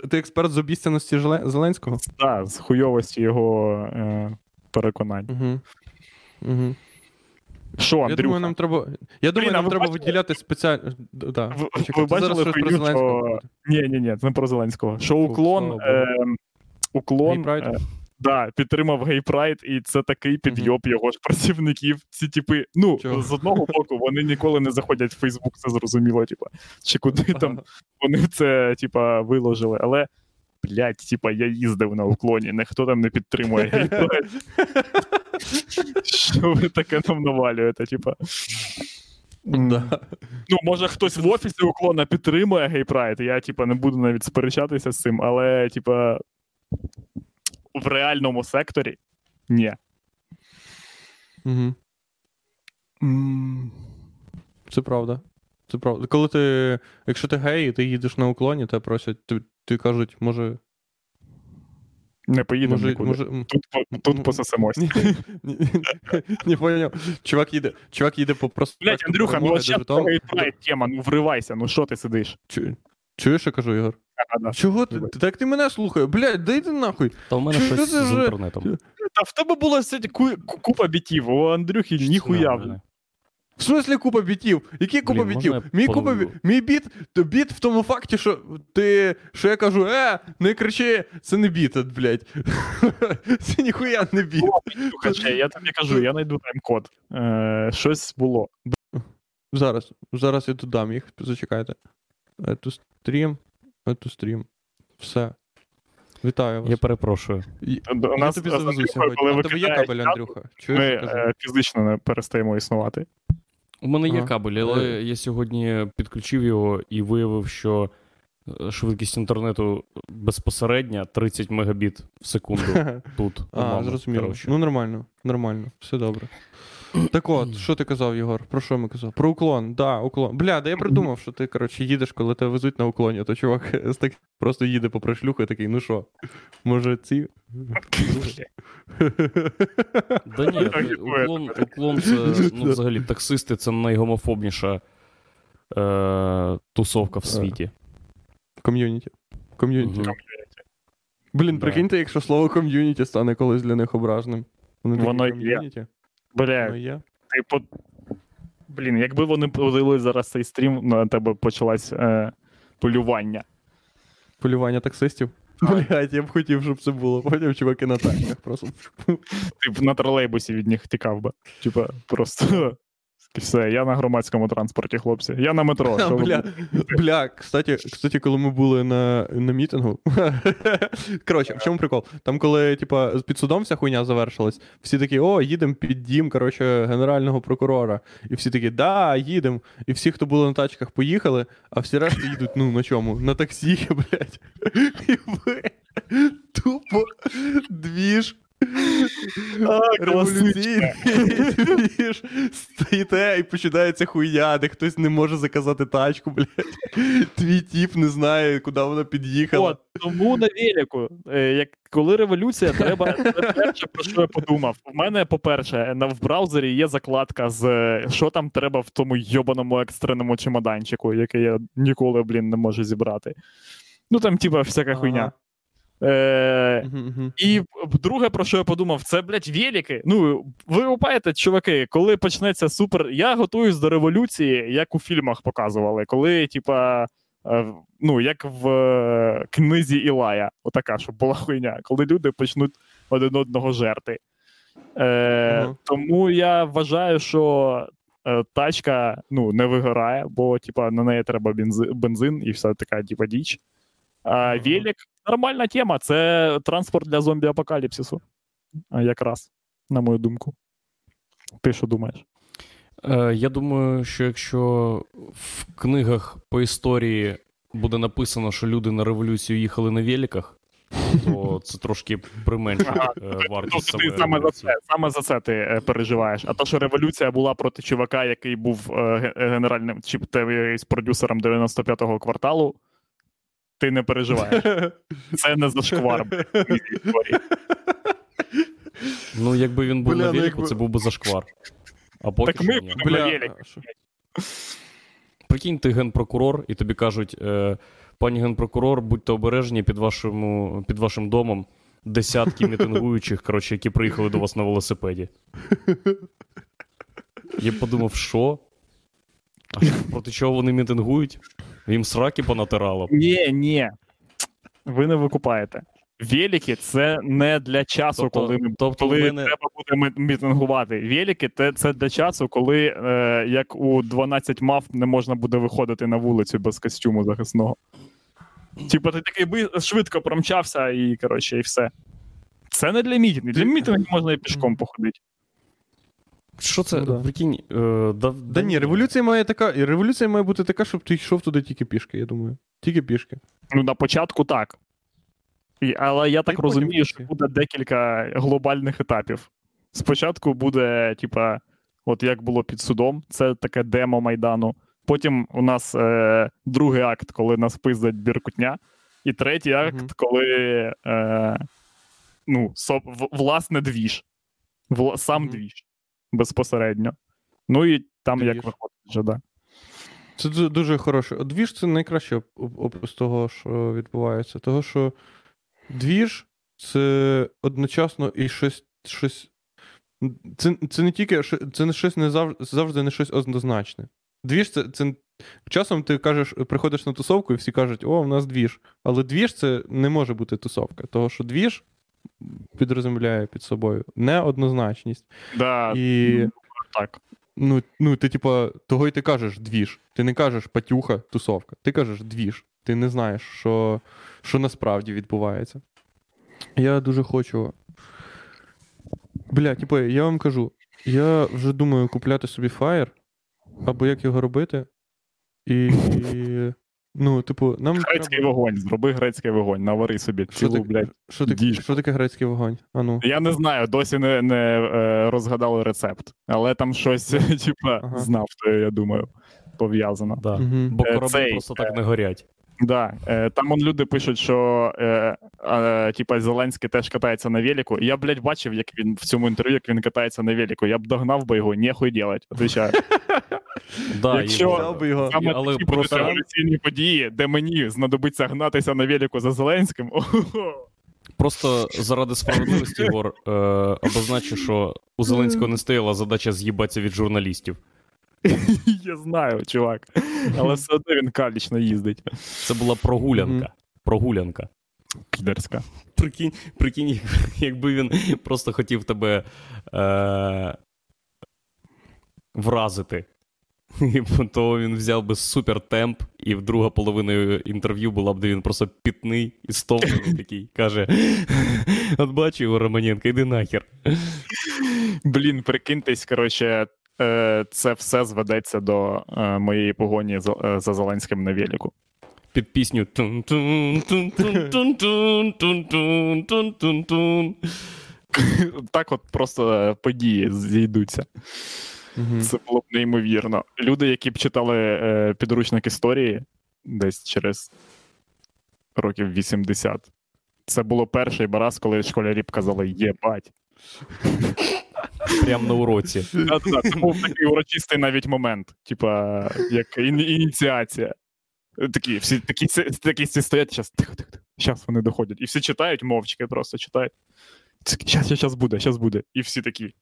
ти експерт з обіцяності Зеленського? Зеленського? да, з хуйовості його е, переконань. Угу. Угу. Що, Я думаю, нам треба. Я думаю, а нам треба бачили? виділяти спеціально. Да. Ви- ви бачили щось про Зеленського що- Ні, ні, ні, це не про Зеленського. Що уклон, е, уклон е, да, підтримав гей-прайд, і це такий підйоб його ж працівників. Ці типи, ну, Чого? з одного боку, вони ніколи не заходять в Фейсбук, це зрозуміло, типа, чи куди там вони це, типа, виложили. Але, блядь, типа, я їздив на уклоні, ніхто там не підтримує. Що ви таке нам навалюєте, типа? Да. Ну, може, хтось в офісі уклона підтримує гей-прайд, я, типа, не буду навіть сперечатися з цим, але, типа, в реальному секторі ні. Угу. Це правда. Це правда. Коли ти. Якщо ти гей, і ти їдеш на уклоні, тебе просять, ти, ти кажуть, може. Не поїдемо може, нікуди. може Тут, по- тут ні, Не поняв. Чувак їде, чувак їде по проспекту Блять, Андрюха, ну зараз тема, ну вривайся, ну що ти сидиш? Чу- Чуєш, що кажу, Ігор? Чого ти? Так ти мене слухай. Блядь, дай ти нахуй. Та в мене Чи щось з вже- інтернетом. Та в тебе було сьогодні ку- ку- купа бітів, у Андрюхи ніхуя. В смислі купа бітів? Які купа Блін, бітів? можна я Мій купа подумаю? мій біт, то біт в тому факті, що ти. Що я кажу, е, не кричи, це не біт, от, блядь. Це ніхуя не біт. Ще, я тобі кажу, я знайду тайм-код. Е, щось було. Зараз, зараз я додам їх, зачекайте. Ету стрім, ету стрім. Все. Вітаю вас. Я перепрошую. І- У Я нас тобі завезу сьогодні. коли А тебе є кабель, Андрюха? Чуєш, Ми кажу? е, фізично не перестаємо існувати. У мене є кабель, але Е. я сьогодні підключив його і виявив, що е, швидкість інтернету безпосередня 30 мегабіт в секунду тут. А, зрозуміло. коротше. Ну, нормально, нормально, все добре. Так от, що ти казав, Єгор? Про що ми казав? Про уклон. Да, уклон. Бля, да я придумав, що ти, коротше, їдеш, коли тебе везуть на уклоні, то чувак так просто їде по прошлюху і такий, ну що, може ці. Да ні, і поет. уклон, уклон це ну, взагалі таксисти це найгомофобніша е, тусовка в світі. Ком'юніті. Ком'юніті. Блін, прикиньте, якщо слово ком'юніті стане колись для них такі, Воно є. Бля, ну, я... типу. Блін, якби вони подали зараз цей стрім, на тебе почалось е, полювання. Полювання таксистів. Блять, я б хотів, щоб це було. Потім чуваки на танках просто. Ти б на тролейбусі від них тікав би. Типа, просто. Все, я на громадському транспорті, хлопці. Я на метро. А, Бля, бля, кстати, кстати, коли ми були на, на мітингу. Коротше, в чому прикол? Там, коли, типа, під судом вся хуйня завершилась, всі такі, о, їдемо під дім, коротше, генерального прокурора. І всі такі, да, їдемо. І всі, хто були на тачках, поїхали, а всі решта їдуть, ну, на чому? На таксі, блядь. І ви тупо двіж. Революційний. Стоїте і починається хуйня, де хтось не може заказати тачку, блядь. Твій тіп не знає, куди вона під'їхала. От, тому на велику, е, як коли революція, треба це перше, про що я подумав. У мене, по-перше, в браузері є закладка з е, що там треба в тому йобаному екстреному чемоданчику, який я ніколи, блін, не можу зібрати. Ну там, типа, всяка Ага. хуйня. Е, мгм. і друге, про що я подумав, це, блядь, велики. Ну, ви упаєте, чуваки, коли почнеться супер. Я готуюсь до революції, як у фільмах показували, коли, типа, е, ну, як в е, книзі Ілая, отака, щоб була хуйня, коли люди почнуть один одного жерти. Е, Ага. Тому я вважаю, що е, тачка ну, не вигорає, бо, типа, на неї треба бензи- бензин і вся така, типа, діч. А Ага. велик нормальна тема. Це транспорт для зомбі-апокаліпсису. Якраз, на мою думку. Ти що думаєш? Е, я думаю, що якщо в книгах по історії буде написано, що люди на революцію їхали на великах, то це трошки применшить е, вартість ти саме за це, саме за це ти е, переживаєш. А то, що революція була проти чувака, який був генеральним чи продюсером 95-го кварталу, ти не переживаєш. Це не зашквар. в історії. Ну, якби він був Бля, на ну, велику, якби- це був би зашквар. А поки Так що ми ні. будемо на Бля, велик. що? Прикинь, ти генпрокурор, і тобі кажуть, е, пані генпрокурор, будьте обережні під, вашому, під вашим домом десятки мітингуючих, коротше, які приїхали до вас на велосипеді. Я подумав, що? А що, проти чого вони мітингують? Їм сраки понатирало. Ні, ні. Ви не викупаєте. Велики це не для часу, Тобто- коли тобто коли мене- треба буде мітингувати. Велики це, це для часу, коли е, як у 12 мав не можна буде виходити на вулицю без костюму захисного. Типа, ти такий швидко промчався і коротше, і все. Це не для мітингів. Для мітингів можна і пішком походити. Що це? Ну да. Прикинь, е, да, Да ні, революція має така. Революція має бути така, щоб ти йшов туди тільки пішки, я думаю. Тільки пішки. Ну, на початку так. І, але я так потім розумію, що буде декілька глобальних етапів. Спочатку буде, типа, от як було під судом, це таке демо Майдану. Потім у нас е, другий акт, коли нас пиздать біркутня. І третій акт, Мгм. коли е, ну, со, в- власне двіж. Вла, сам Мгм. двіж безпосередньо. Ну і там як виходить вже, да. Це дуже хороше. Двіж це найкраще оп- опис того, що відбувається. Того, що двіж це одночасно і щось. щось... Це, це не тільки це не щось не завжди, завжди не щось однозначне. Двіж це, це часом ти кажеш, приходиш на тусовку, і всі кажуть, о, в нас двіж. Але двіж це не може бути тусовка. Того, що двіж підрозумляє під собою неоднозначність. Да, І ну, так. Ну, ну, ти, типа, того й ти кажеш двіж. Ти не кажеш патюха, тусовка. Ти кажеш двіж. Ти не знаєш, що, що насправді відбувається. Я дуже хочу. Бля, типу, я вам кажу, я вже думаю купляти собі Fire, або як його робити. І. і ну, типу, нам. Грецький треба... вогонь, зроби грецький вогонь, навари собі Що, цілу, так, блядь. що, таке, що таке грецький вогонь? А ну. Я не знаю, досі не, не е, розгадали рецепт, але там щось, типа, Ага. з нафтою, я думаю, пов'язано. Да. Угу. Бо Е, кораблі цей, просто так не горять. Да, е, там он люди пишуть, що е, е, типа Зеленський теж катається на велику. Я, блядь, бачив, як він в цьому інтерв'ю, як він катається на велику. Я б догнав би його, нехуй делать, отвечаю. Да, Якщо- і- би його. Саме але такі про будуть Таран- революційні події, де мені знадобиться гнатися на велику за Зеленським. Ого. Просто заради справедливості, Ігор, е, обозначу, що у Зеленського не стояла задача з'їбатися від журналістів. Я знаю, чувак. Але все одно він калічно їздить. Це була прогулянка. Прогулянка. Підерська. Прикинь, прикинь, як- якби він просто хотів тебе е- вразити. І То він взяв би супер темп, і в друга половина інтерв'ю була б, де він просто пітний і стовплений такий. Каже: От бачу його Романенко, іди нахер. Блін, прикиньтесь, коротше, е, це все зведеться до е, моєї погоні за, е, Зеленським на велику. Під пісню тун-тун-тун-тун-тун-тун-тун-тун-тун. Так от просто події зійдуться. Мгм. Це було б неймовірно. Люди, які б читали е, підручник історії десь через років 80. Це було перший раз, коли школярі б казали єбать. Прямо на уроці. Да-да-да, Це був такий урочистий навіть момент, типа, як ініціація. Такі всі такі, такі всі стоять, зараз тихо, тихо, тихо. Зараз вони доходять. І всі читають мовчки, просто читають. Зараз, зараз буде, зараз буде. І всі такі.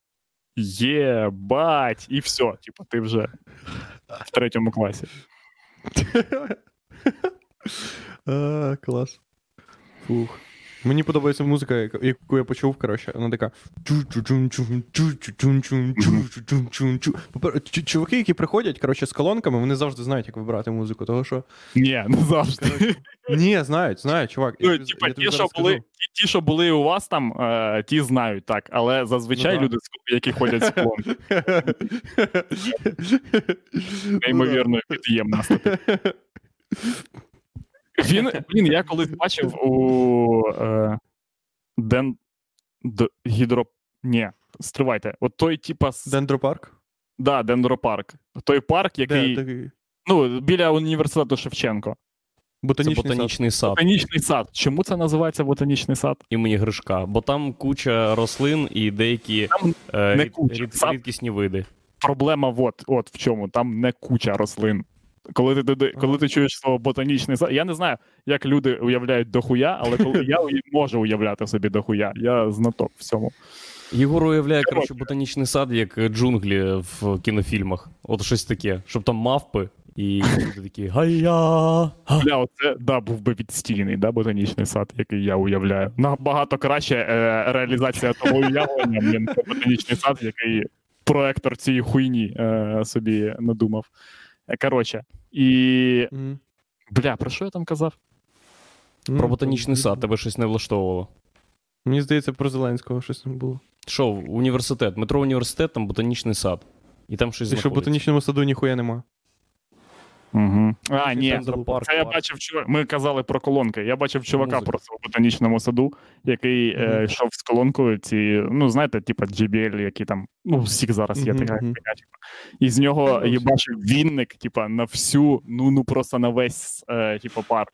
Єбать! І все, типа, ти вже в третьому класі. Клас. Фух. Мені подобається музика, яку я почув, коротше, вона така. Чуваки, які приходять, коротше, з колонками, вони завжди знають, як вибирати музику. Того що. Ні, не завжди. Ні, знають, знають, чувак. Ну, типа, ті, що були, ті, ті, що були у вас там, е, ті знають, так. Але зазвичай Ну, да. люди, які ходять з колонки, неймовірно під'ємна Він, блін, я колись бачив у е, Ден... Д... Гідро... Ні, стривайте. От той, типа, с... Дендропарк? да, Дендропарк. Той парк, який. Де такий? Ну, біля університету Шевченко. Це Ботанічний сад. ботанічний сад Ботанічний сад. Чому це називається ботанічний сад? імені Гришка, бо там куча рослин і деякі Там е, не рід- куча, рід- сад. рідкісні види. проблема от, от в чому. Там не куча рослин. Коли ти, туди- коли ти чуєш слово ботанічний сад, я не знаю, як люди уявляють дохуя, але коли я можу уявляти собі дохуя, я знаток в цьому. Єгор уявляє, коротше, ботанічний сад, як джунглі в кінофільмах. От щось таке, щоб там мавпи, і люди такі гай-я. Бля, оце да, був би відстійний, да, ботанічний сад, який я уявляю. Набагато краще е, реалізація того уявлення, блін, ботанічний сад, який проектор цієї хуйні е, собі надумав. Е, Коротше, і. Mm. Бля, про що я там казав? Про ботанічний сад тебе щось не влаштовувало. Мені здається, про Зеленського щось не було. Що, університет, метро університет, там ботанічний сад. І там щось Якщо в ботанічному саду ніхуя нема. Угу. А, ні, Це я бачив, чувак. Ми казали про колонки. Я бачив чувака Музика. просто в ботанічному саду, який е, йшов з колонкою. Ці, ну, знаєте, типа JBL, які там, ну, у всіх зараз є Мгм, така типа. І з нього Ну, їбачив вінник, типа, на всю, ну, ну просто на весь е, типа, парк.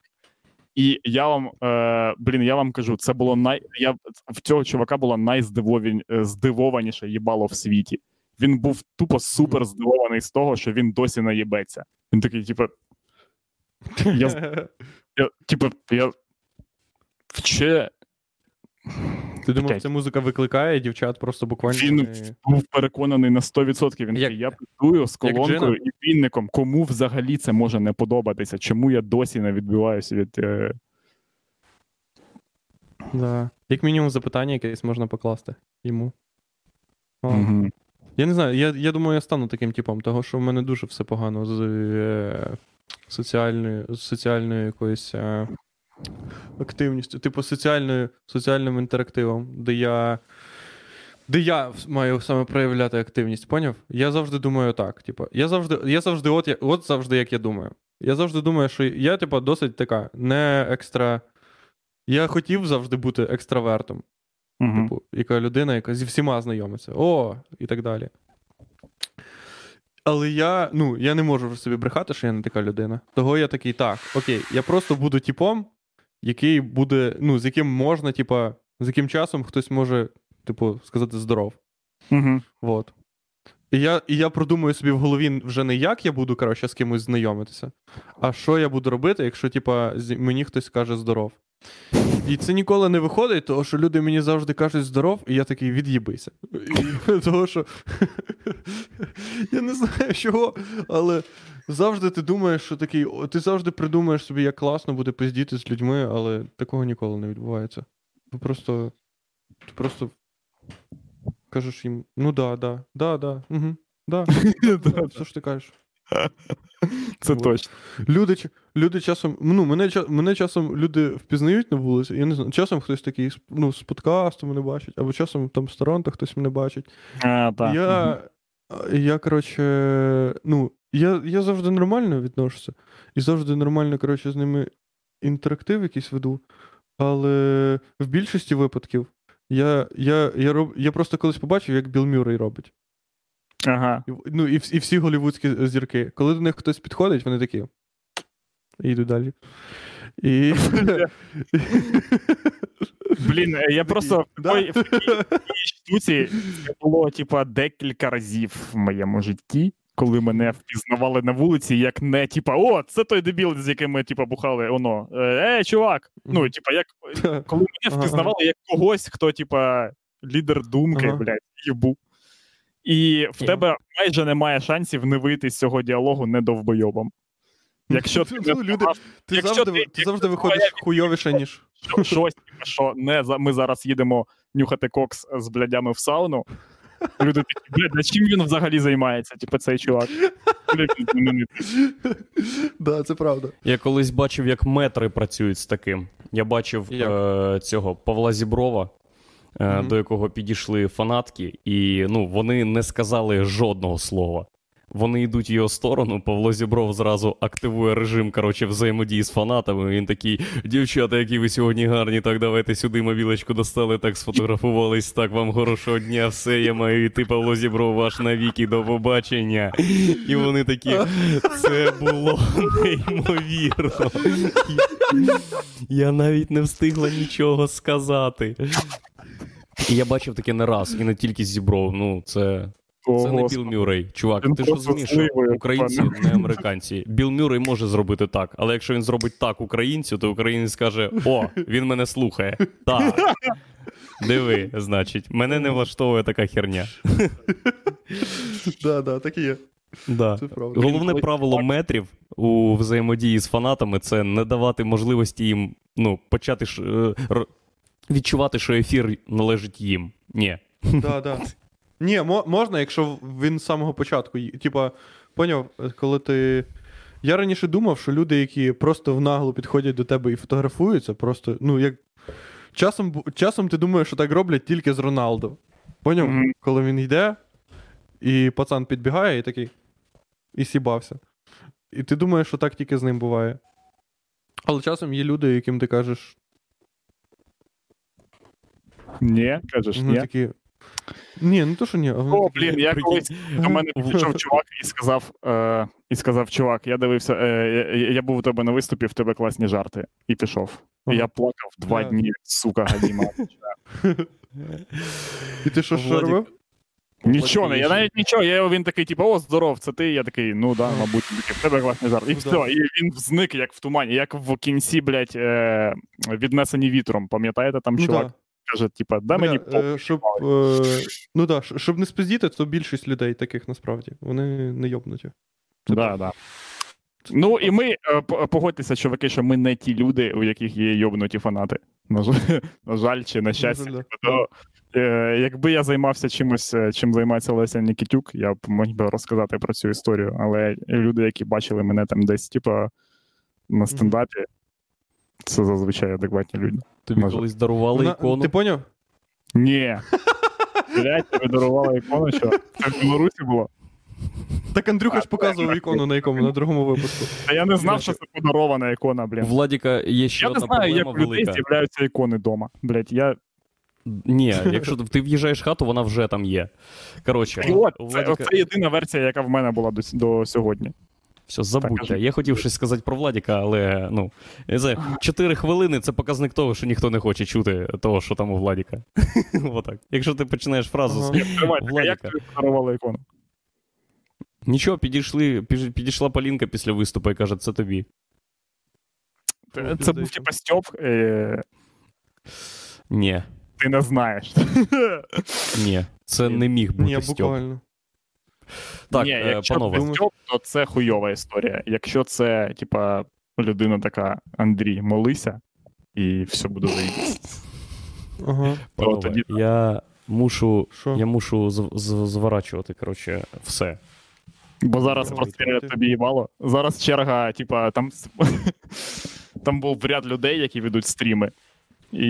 І я вам, е, блін, я вам кажу, це було най. Я, в цього чувака було найздивованіше їбало в світі. Він був тупо супер здивований з того, що він досі наїбеться. Він такий, типу, я, я, типу, я вче Ти думав, ця музика викликає дівчат просто буквально. Він був переконаний на 100%. Він Як- такий, я працюю з колонкою і вінником. Кому взагалі це може не подобатися? Чому я досі не відбиваюся від. Е... Да. Як мінімум запитання якесь можна покласти йому. О. Я не знаю, я, я думаю, я стану таким типом, того що в мене дуже все погано з е, соціальною, соціальною якоюсь е, активністю, типу соціальною, соціальним інтерактивом, де я. Де я маю саме проявляти активність, поняв? Я завжди думаю так. Типу, я завжди, я завжди, от, я- от завжди, як я думаю. Я завжди думаю, що я, типу, досить така, не екстра. Я хотів завжди бути екстравертом. Мгм. Типу, яка людина, яка зі всіма знайомиться. О, і так далі. Але я, ну, я не можу собі брехати, що я не така людина. Того я такий, так, окей, я просто буду типом, який буде, ну, з яким можна, типа, з яким часом хтось може, типу, сказати здоров. Мгм. Вот. І я, і я продумую собі в голові вже не як я буду, коротше, з кимось знайомитися, а що я буду робити, якщо, типа, мені хтось каже здоров. І це ніколи не виходить, тому що люди мені завжди кажуть здоров, і я такий від'їбися. Тому що я не знаю чого, але завжди ти думаєш, що такий. Ти завжди придумаєш собі, як класно буде пиздіти з людьми, але такого ніколи не відбувається. Ви просто. Ти просто кажеш їм: ну да, да, да, да, угу, да, що ж ти кажеш? Це точно. Люди, люди часом, ну, мене, мене часом люди впізнають на вулиці, я не знаю, часом хтось такий ну, з подкасту мене бачить, або часом там з Торонто хтось мене бачить. А, так. Я, я коротше, ну, я, я завжди нормально відношуся, і завжди нормально, коротше, з ними інтерактив якийсь веду. Але в більшості випадків я, я, я, роб, я просто колись побачив, як Білл Мюррей робить. Ага. Ну, і, і всі голівудські зірки. Коли до них хтось підходить, вони такі. І йдуть далі. І... Блін, е, я просто в Да. такій, в такій, штуці це було, типа, декілька разів в моєму житті, коли мене впізнавали на вулиці, як не, типа, о, це той дебіл, з яким ми, типа, бухали, оно. Е, Ей, чувак! Ну, типа, як коли мене впізнавали як когось, хто, типа, лідер думки, Ага. блядь, їбу. І в тебе майже немає шансів не вийти з цього діалогу не довбойобом. Якщо ти не Ну, люди, ти завжди, ти- ти завжди виходиш хуйовіше, ніж. щось, що не за ми зараз їдемо нюхати кокс з блядями в сауну. Люди такі, блядь, а чим він взагалі займається? Типу, цей чувак. Да, це правда. Я колись бачив, як метри працюють з таким. Я бачив е, цього Павла Зіброва, е, Мгм. до якого підійшли фанатки, і ну, вони не сказали жодного слова. Вони йдуть в його сторону. Павло Зібров зразу активує режим коротше, взаємодії з фанатами. Він такий: дівчата, які ви сьогодні гарні, так давайте сюди мобілочку достали, так сфотографувались. Так, вам хорошого дня, все, я маю йти, Павло Зібров, ваш навіки, до побачення. І вони такі, це було неймовірно. Я навіть не встигла нічого сказати. І я бачив таке не раз, і не тільки Зібров. Ну, це, О, це не Господи. Мюррей. Чувак, Він ти ж розумієш, що українці пане. не американці. Білл Мюррей може зробити так, але якщо він зробить так українцю, то українець скаже: О, він мене слухає. Так. Диви, значить, мене не влаштовує така херня. Да, да, так і є. Да. Це правда. Головне правило метрів у взаємодії з фанатами це не давати можливості їм ну, почати ш- е, р- відчувати, що ефір належить їм. Ні. Да, да. Ні, мо- можна, якщо він з самого початку. Типа, поняв, коли ти. Я раніше думав, що люди, які просто в наглу підходять до тебе і фотографуються, просто, ну, як. Часом, часом ти думаєш, що так роблять тільки з Роналдо. Поняв? Мгм. Коли він йде, і пацан підбігає і такий. І сібався. І ти думаєш, що так тільки з ним буває. Але часом є люди, яким ти кажеш, Ні, кажеш, ну ні. такі. Ні, ну то що ні. О, блін, я колись до мене підійшов чувак і сказав, е, і сказав, чувак, я дивився, е, я, я був у тебе на виступі, в тебе класні жарти. І пішов. І я плакав два дні, сука, гадіма. І ти що, що робив? Нічого не, я навіть нічого. Я він такий, типу, о, здоров, це ти. Я такий, ну да, мабуть, в тебе класний жарт. І Ну, все, і він зник, як в тумані, як в кінці, блядь, е, віднесені вітром. Пам'ятаєте, там Ну, чувак. Каже, типа, Бля, мені е, щоб, е, ну да, щоб не спиздіти, то більшість людей таких насправді. Вони не йобнуті. Да, да. Ну і ми е, погодьтеся, чуваки, що ми не ті люди, у яких є йобнуті фанати. На жаль, на жаль чи на щастя. жаль, да. типу, то, е, якби я займався чимось, е, чим займається Леся Нікітюк, я б міг би розказати про цю історію. Але люди, які бачили мене там десь, типа, на стендапі, це зазвичай адекватні люди. Тобі Може. колись дарували Вона- ікону. Ти поняв? Ні. Блять, тобі дарувала ікону, що це в Білорусі було. Так Андрюха ж показував ікону на якому, на другому випуску. А я не знав, що це подарована ікона, блін. Владіка є ще Я не одна знаю, як проблема у людей велика. з'являються ікони вдома. Блять, я Ні, якщо ти в'їжджаєш в хату, вона вже там є. Коротше, от, у це, Владіка... це єдина версія, яка в мене була до, с- до сьогодні. Все, забудьте. Я хотів щось сказати про Владіка, але ну, знаю, 4 хвилини це показник того, що ніхто не хоче чути того, що там у Владіка. Отак. Якщо ти починаєш фразу з як Владіка. тобі подарували ікону? Нічого, підійшли, підійшла Полінка після виступу і каже, це тобі. Це був типа Стьоп, е, Ні, ти не знаєш. ні, це не міг бути Ні, Стьоп. Так, Ні, е, якщо панове, це Стьоп, то це хуйова історія. Якщо це, типа, людина така, Андрій, молися, і все буде. Ага. панове, тоді- я мушу, я мушу з- з- зворачувати, коротше, все. Бо зараз ти- тобі їбало. Зараз черга, типа, там, там був ряд людей, які ведуть стріми, і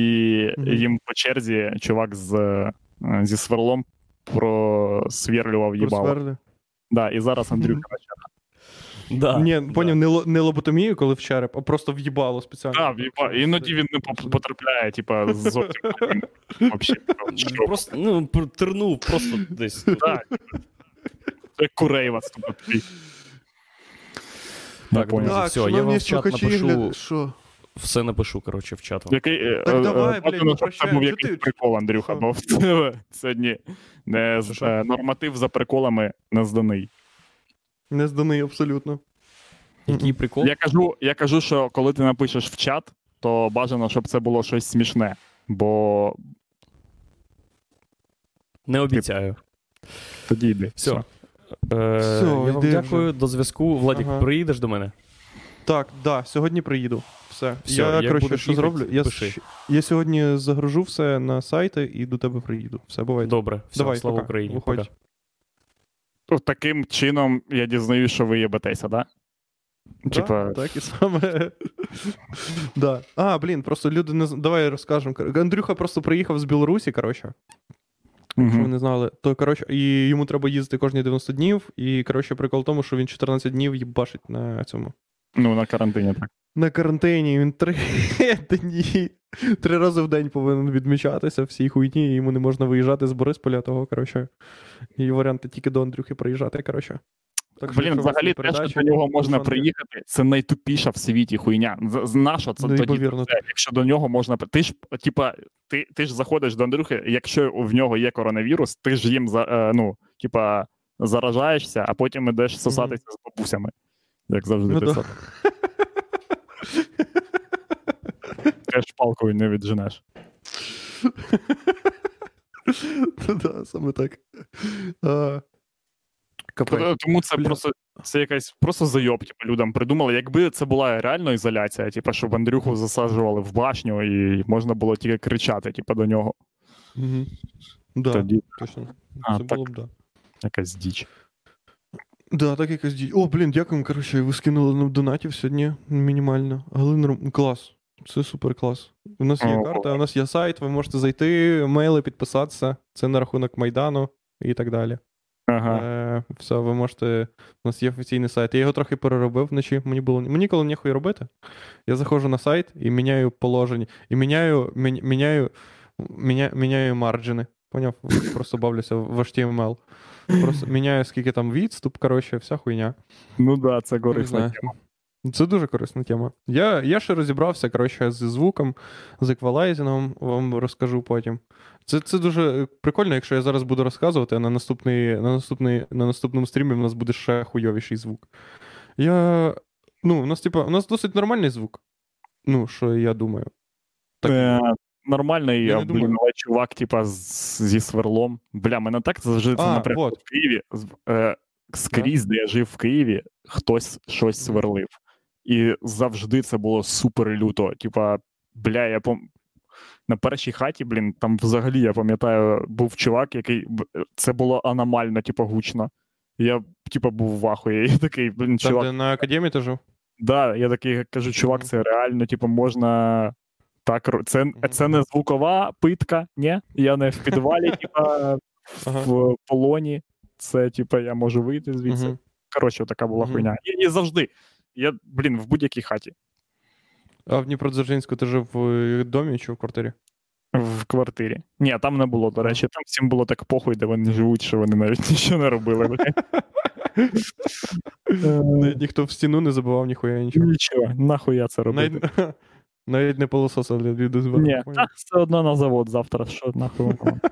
їм по черзі чувак з, е, зі сверлом просверлював їбало. Просверли. Да, і зараз черга. Да, Ні, да. не, ло- не лоботомію, коли в череп, а просто в'їбало спеціально. Да, в'їба- іноді він не потрапляє, типа, зовсім вообще. Ну, Просто, ну, тернув просто десь. Так. Це курей вас тут. Так, понял. друзі, все, я вам в чат напишу, Що? Все напишу, коротше, в чат. вам. Який, е, Так е, давай, е, блядь, ну, прощай, був якийсь ти- прикол, Андрюха, бо сьогодні не, з- норматив за приколами не зданий. Не зданий абсолютно. Який прикол? Я кажу, я кажу, що коли ти напишеш в чат, то бажано, щоб це було щось смішне. Бо Не обіцяю. тоді йди. Все. Е, Все, я вам дякую, до зв'язку. Владік, Ага. приїдеш до мене? Так, да, сьогодні приїду. Все. Все, я, як коротше, що їхати, зроблю? Я, пиши. я сьогодні загружу все на сайти і до тебе приїду. Все, бувай. Добре, все, Давай, слава пока. Україні. Виходь. Пока. Ну, Таким чином я дізнаюсь, що ви єбетеся, да? Типа, Да, так і саме. да. А, блін, просто люди не Давай розкажемо. Андрюха просто приїхав з Білорусі, коротше. Якщо ви не знали, то коротше, і йому треба їздити кожні 90 днів. І коротше, прикол в тому, що він 14 днів їбашить на цьому. Ну на карантині так. На карантині він три дні. Три рази в день повинен відмічатися всій хуйні, і йому не можна виїжджати з Борисполя, того, коротше. І варіанти тільки до Андрюхи приїжджати, коротше. Так Блін, взагалі те, що до нього можна приїхати, це найтупіша в світі хуйня. З- це Ну, тоді? Це, якщо до нього можна ти ж, типа, ти, ти ж заходиш до Андрюхи, якщо в нього є коронавірус, ти ж їм е, ну, типа, заражаєшся, а потім ідеш сосатися з бабусями. Як завжди Ну, ти сам. Теж палкою не відженеш. Ну да, саме так. Тому це просто це якась просто зайоб, типу, людям придумали. Якби це була реально ізоляція, типу, щоб Андрюху засаджували в башню і можна було тільки кричати, типу, до нього. Мгм. Да, Тоді точно. А, Це так. було б да. якась діч. Да, так якось дій. О, блін, дякуємо. Коротше, ви скинули нам донатів сьогодні мінімально. Але клас. Це супер клас. У нас є карта, у нас є сайт, ви можете зайти, мейли, підписатися. Це на рахунок Майдану і так далі. Ага. Е, все, ви можете. У нас є офіційний сайт. Я його трохи переробив вночі. Мені було мені коли ніхуй робити. Я заходжу на сайт і міняю положення. І міняю, міня- міняю, міня, міняю марджини. Поняв? Просто бавлюся в HTML. Просто міняю, скільки там відступ, коротше, вся хуйня. Ну да, це корисна тема. Це дуже корисна тема. Я, я ще розібрався, коротше, зі звуком, з еквалайзингом, вам розкажу потім. Це, це дуже прикольно, якщо я зараз буду розказувати, а на, наступний, на, наступний, на наступному стрімі в нас буде ще хуйовіший звук. Я. Ну, у нас, типа, у нас досить нормальний звук. Ну, що я думаю. Так, Е, Нормальний, Я блін, думаю. чувак, типа, зі сверлом. Бля, мене так завжди наприклад, вот. в Києві. Е, скрізь, де я жив в Києві, хтось щось сверлив. І завжди це було супер люто. Типа, бля, я пом... на першій хаті, блін, там взагалі, я пам'ятаю, був чувак, який це було аномально, типу, гучно. Я, типа, був в ахуї. Я такий, блін, Там, де на академії ти жив? Да, я такий кажу, чувак, це реально, типу, можна. Так, це, це не звукова питка, ні. Я не в підвалі, типа, в полоні. Це, типа, я можу вийти звідси. Коротше, така була хуйня. І, завжди. Я, блін, в будь-якій хаті. А в Дніпродзержинську ти жив в домі чи в квартирі? В квартирі. Ні, там не було, до речі, там всім було так похуй, де вони живуть, що вони навіть нічого не робили. ніхто в стіну не забивав ніхуя нічого. Нічого, нахуй я це робити. Навіть, не пилососа для. Ні, все одно на завод завтра, що нахуй.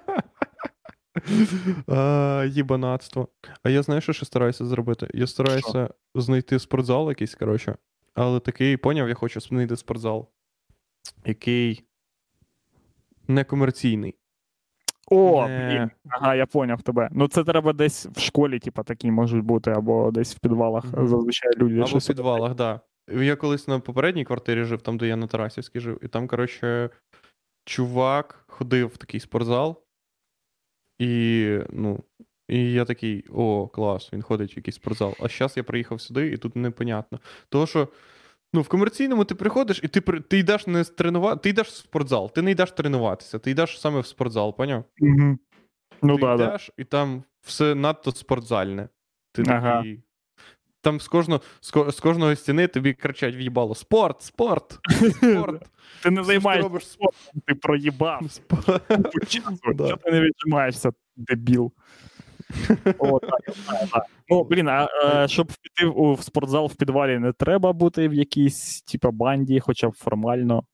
воно. А, я знаю, що ще стараюся зробити? Я стараюся знайти спортзал якийсь, коротше. Але такий, поняв, я хочу знайти спортзал, який некомерційний. О, блін. Ага, я поняв тебе. Ну це треба десь в школі, типа, такі можуть бути, або десь в підвалах. Зазвичай люди. Або в підвалах, так. Да. Я колись на попередній квартирі жив, там, де я на Тарасівській жив, і там, коротше, чувак ходив в такий спортзал. І, ну, і я такий: о, клас, він ходить в якийсь спортзал. А зараз я приїхав сюди, і тут непонятно. Того, що. Ну, в комерційному ти приходиш і ти ти йдеш не тренувати, ти йдеш в спортзал, ти не йдеш тренуватися, ти йдеш саме в спортзал, поняв? Угу. Ну ти да, да. йдеш, і там все надто спортзальне. Ти Ага. такий. Там з кожного, з, ко- кожної стіни тобі кричать в'їбало: спорт, спорт, спорт. Ти не займаєшся робиш спортом, ти проїбав. Чого ти не віджимаєшся, дебіл? Ну, блін, а е, щоб піти в спортзал в підвалі, не треба бути в якійсь, типа, банді, хоча б формально.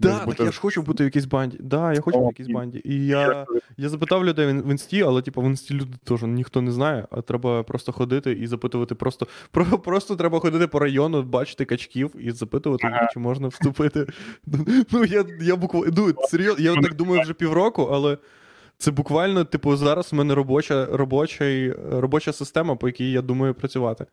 Да, так бути- я ж хочу бути в якійсь банді. Да, я хочу О, в якійсь банді. І я, я запитав людей в інсті, але типу, в інсті люди теж ніхто не знає, а треба просто ходити і запитувати просто. Про, просто треба ходити по району, бачити качків і запитувати, Ага. чи можна вступити. Ну, я, я буквально. Ну, серйозно, я так думаю вже півроку, але. Це буквально, типу, зараз в мене робоча, робоча, робоча система, по якій я думаю працювати.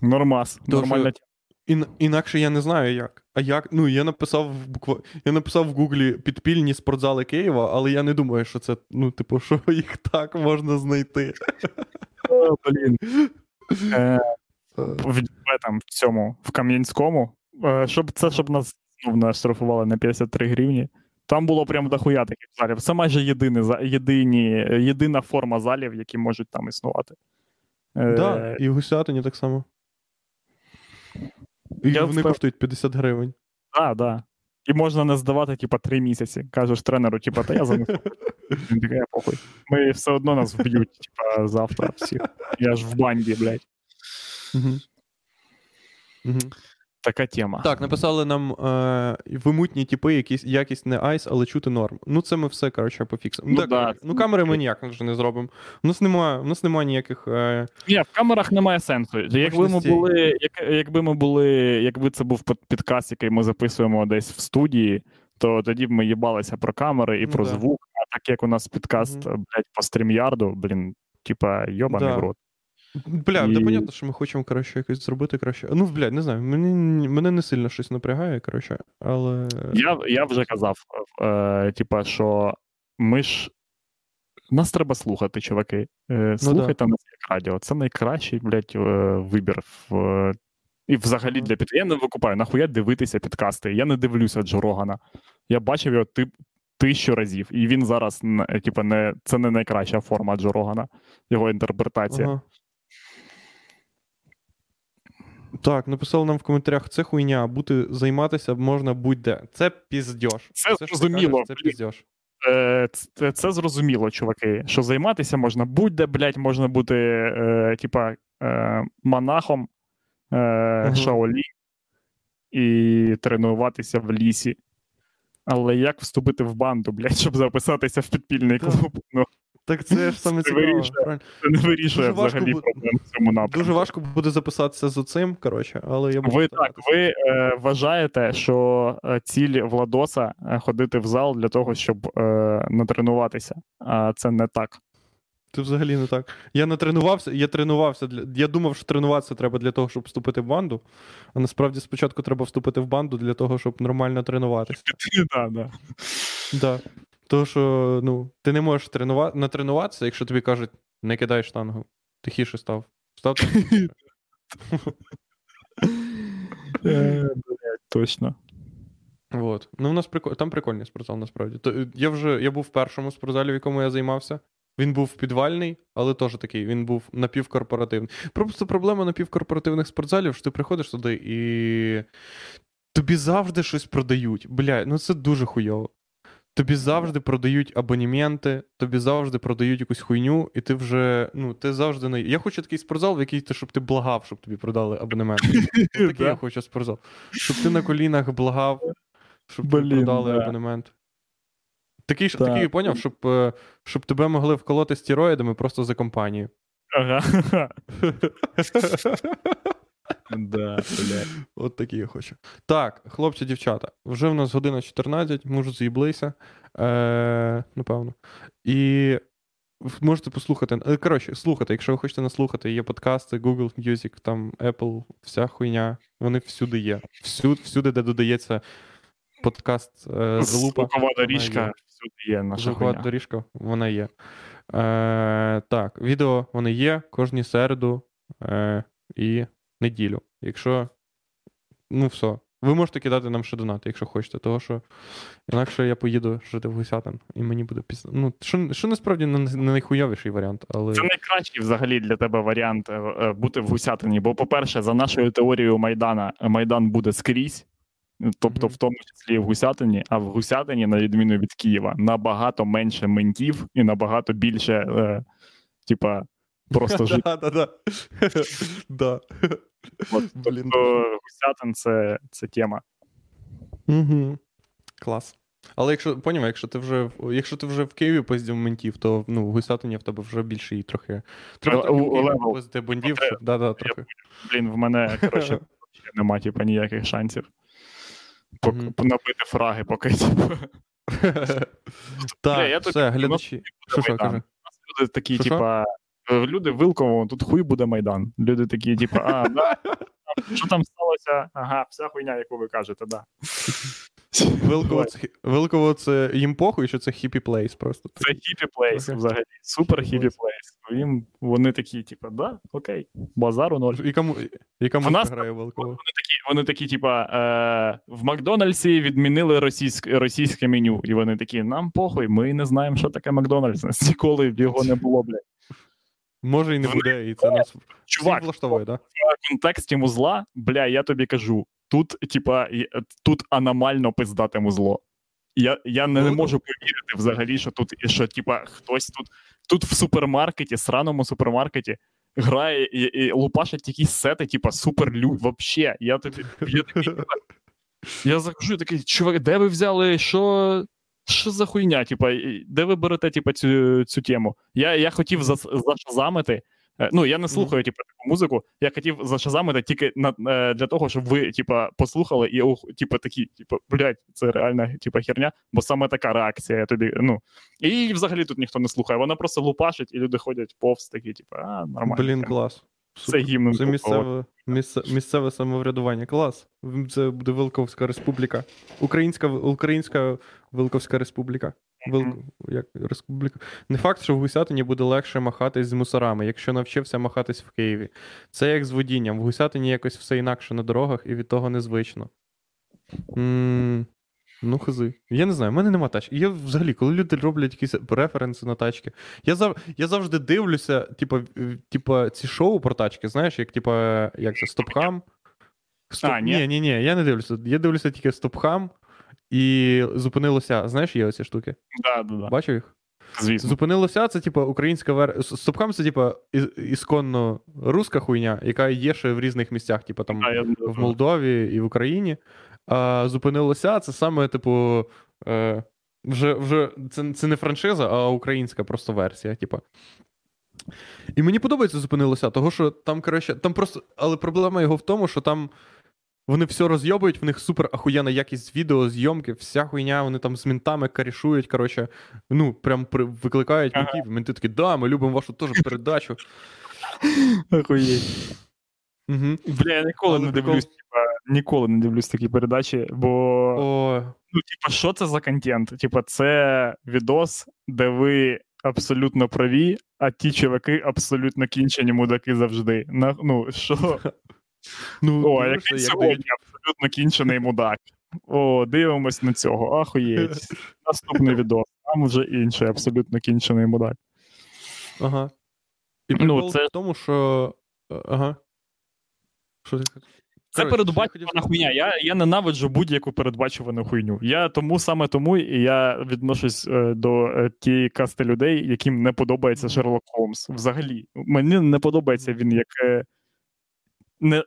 Нормас. Нормальна тема. Ін, інакше я не знаю як. А як? Ну, я написав в буква... я написав в Гуглі підпільні спортзали Києва, але я не думаю, що це, ну, типу, що їх так можна знайти. О, блін. Е, Е, в, этом, в цьому, в Кам'янському, е, щоб це, щоб нас не штрафували на 53 гривні. Там було прям дохуя таких залів. Це майже єдиний, єдині, єдина форма залів, які можуть там існувати. Е, да, і в Гусятині так само. І Я вони впев- коштують 50 гривень. Так, да. І можна не здавати, типа, три місяці. Кажеш тренеру, типа, та я занесу. Він такий, похуй. Ми все одно нас вб'ють, типа, завтра всіх. Я ж в банді, блядь. Угу. Угу. Така тема. Так, написали нам е, вимутні типи, якісь якість не ice, але чути норм. Ну, це ми все, коротше, пофіксимо. Ну так, да. ну камери ми ніяк вже не зробимо. У нас немає, у нас немає ніяких. Е, Ні, в камерах немає сенсу. Якби ми були, як, якби ми були, якби це був під- підкаст, який ми записуємо десь в студії, то тоді б ми їбалися про камери і Ну про да. звук. А так як у нас підкаст, Мгм. блядь, по стрімярду, блін, типа, йобаний Да. в рот. Бля, І- да понятно, що ми хочемо, коротше, якось зробити краще. Ну, блядь, не знаю, мені, мене не сильно щось напрягає, коротше, але. Я, я вже казав, е, типа, що ми ж. Нас треба слухати, чуваки. Е, слухайте нас як радіо. Це найкращий, блядь, е, вибір. В, і взагалі для під... Я не викупаю, нахуя дивитися підкасти. Я не дивлюся Джо Рогана. Я бачив його тип, тисячу разів, і він зараз, е, не, це не найкраща форма Джо Рогана, його інтерпретація. Ага. Так, написали нам в коментарях, це хуйня, бути займатися можна будь-де. Це піздьош. Це що зрозуміло, Це піздьош. Е, це, це зрозуміло, чуваки. Що займатися можна будь-де, блядь, можна бути, е, типа, е, монахом е, Шаолі і тренуватися в лісі. Але як вступити в банду, блядь, щоб записатися в підпільний клуб? Ну, Так це ж саме Це цікаво. вирішує. це не вирішує Дуже взагалі проблем в цьому напрямку. Дуже важко буде записатися з оцим, коротше, але я буду Ви так, ви е, вважаєте, що е, ціль Владоса е, ходити в зал для того, щоб е, натренуватися. А це не так. Це взагалі не так. Я не тренувався, я тренувався для. Я думав, що тренуватися треба для того, щоб вступити в банду. А насправді спочатку треба вступити в банду для того, щоб нормально тренуватися. Да, да. Да. Тому що ну, ти не можеш тренува... натренуватися, якщо тобі кажуть, не кидай штангу. Тихіше став. Став тихіше. Е, Точно. Вот. Ну, у нас прикол... там прикольний спортзал, насправді. То, е, я вже я був в першому спортзалі, в якому я займався. Він був підвальний, але теж такий, він був напівкорпоративний. Просто проблема напівкорпоративних спортзалів, що ти приходиш туди і тобі завжди щось продають. Бля, ну це дуже хуйово. Тобі завжди продають абонементи, тобі завжди продають якусь хуйню, і ти вже, ну, ти завжди не. Я хочу такий спортзал, в який ти, щоб ти благав, щоб тобі продали абонемент. Такий я хочу спортзал. Щоб ти на колінах благав, щоб тобі продали абонемент. Такий, такий поняв, щоб, е, щоб тебе могли вколоти стероїдами просто за компанію. Ага. Да, блядь. От такі я хочу. Так, хлопці, дівчата, вже в нас година 14, ми з'їблися. Е, напевно. І можете послухати. е, Коротше, слухати, якщо ви хочете нас слухати, є подкасти, Google Music, там Apple, вся хуйня. Вони всюди є. Всюди, всюди де додається подкаст е, залупа. Звукова доріжка всюди є наша Звукова хуйня. доріжка, вона є. Е, так, відео вони є кожні середу е, і неділю. Якщо. Ну, все. Ви можете кидати нам ще донати, якщо хочете, того що інакше я поїду жити в Гусятин, і мені буде пізно. Ну, що, що насправді не, не найхуйовіший варіант, але. Це найкращий взагалі для тебе варіант е, е, бути в Гусятині. Бо, по-перше, за нашою теорією Майдана, Майдан буде скрізь, тобто, в тому числі в Гусятині, а в Гусятині, на відміну від Києва, набагато менше ментів і набагато більше, е, типа, просто жити. От, Блін. Тобто Гусятин це, це тема. Угу. Клас. Але якщо поняв, якщо ти вже якщо ти вже в Києві поїздив ментів, то ну, в Гусятині в тебе вже більше і трохи. Треба Е, поїздити бандів, Е, щоб да, да, трохи. Блін, в мене коротше нема типа, ніяких шансів. Пок-. Набити фраги, поки типу. Так, все, глядачі. Що, що, каже? Люди такі, типа, люди Вилково, тут хуй буде Майдан. Люди такі, типа, а, да, що там сталося? Ага, вся хуйня, яку ви кажете, да. Вилково це, Вилково це їм похуй, що це хіпі плейс просто. Це hippie place взагалі. Супер hippie place. Їм вони такі, типа, да, окей, базару ноль. Яка, му- яка В нас- грає Вилково? Вони такі, вони такі, типа, е, в Макдональдсі відмінили російське, російське меню. І вони такі, нам похуй, ми не знаємо, що таке Макдональдс. Нас ніколи його не було, блядь. Може і не буде, і це нас Чувак, влаштовує, так? в контексті музла, бля, я тобі кажу, тут, типа, тут аномально пиздате музло. Я, я не, не Ну, можу повірити взагалі, що тут, що, типа, хтось тут, тут в супермаркеті, сраному супермаркеті, грає і, і лупашать якісь сети, типа, суперлю. Вообще, я тобі. Я, такий, я захожу і такий, чувак, де ви взяли, що. Що за хуйня? Типа, де ви берете типа, цю, цю тему? Я, я хотів зас, зашазамити. е, Ну, я не слухаю типу, таку музику. Я хотів зашазамити тільки на, е, для того, щоб ви, типа, послухали і ох, типа, такі, типа, блядь, це реальна типа, херня, бо саме така реакція я тобі. Ну. І взагалі тут ніхто не слухає. Вона просто лупашить, і люди ходять повз такі, типа, а, нормально. Блін, клас. Це гімн. Це місцеве, місце, місцеве самоврядування. Клас. Це буде Вилковська республіка. Українська, Українська Вилковська республіка. Вил... Як республіка. Не факт, що в Гусятині буде легше махатись з мусорами, якщо навчився махатись в Києві. Це як з водінням. В Гусятині якось все інакше на дорогах і від того незвично. м Ну, хази. Я не знаю, в мене нема тачки. Я взагалі, коли люди роблять якісь референси на тачки, я зав... я завжди дивлюся, типа, типа, ці шоу про тачки, знаєш, як типа, як це, стопхам. Стоп... А, ні? ні, ні, ні, я не дивлюся. Я дивлюся тільки стопхам і зупинилося. Знаєш, є оці штуки? Да, да, да. Бачив їх? Звісно. Зупинилося, це типа українська вер... Стопхам це типа ісконно руська хуйня, яка є ще в різних місцях, типа там я, в Молдові і в Україні. А зупинилося це саме, типу, е, вже, вже це, це не франшиза, а українська просто версія, типу. І мені подобається зупинилося, того що там, коротше, там просто. Але проблема його в тому, що там вони все розйобують, в них супер ахуєнна якість відео, зйомки, вся хуйня, вони там з ментами карішують, коротше, ну, прям при, викликають Ага. ментів. Менти такі, да, ми любимо вашу теж передачу. Охуєть. Угу. Бля, я ніколи Але не дивлюсь, типа, ніколи не дивлюсь такі передачі, бо О, ну, типа, що це за контент? Типа, це відос, де ви абсолютно праві, а ті чуваки абсолютно кінчені мудаки завжди. На, ну, що? ну, О, який як сьогодні абсолютно кінчений мудак. О, дивимось на цього. Ахуєть. Наступний відос. Там вже інший абсолютно кінчений мудак. Ага. І Ну, це- в тому, що. е, Ага. Що ти? Це передбачувана хуйня. Я, я ненавиджу будь-яку передбачувану хуйню. Я тому саме тому і я відношусь е, до е, тієї касти людей, яким не подобається Шерлок Холмс. Взагалі, мені не подобається він як е, не,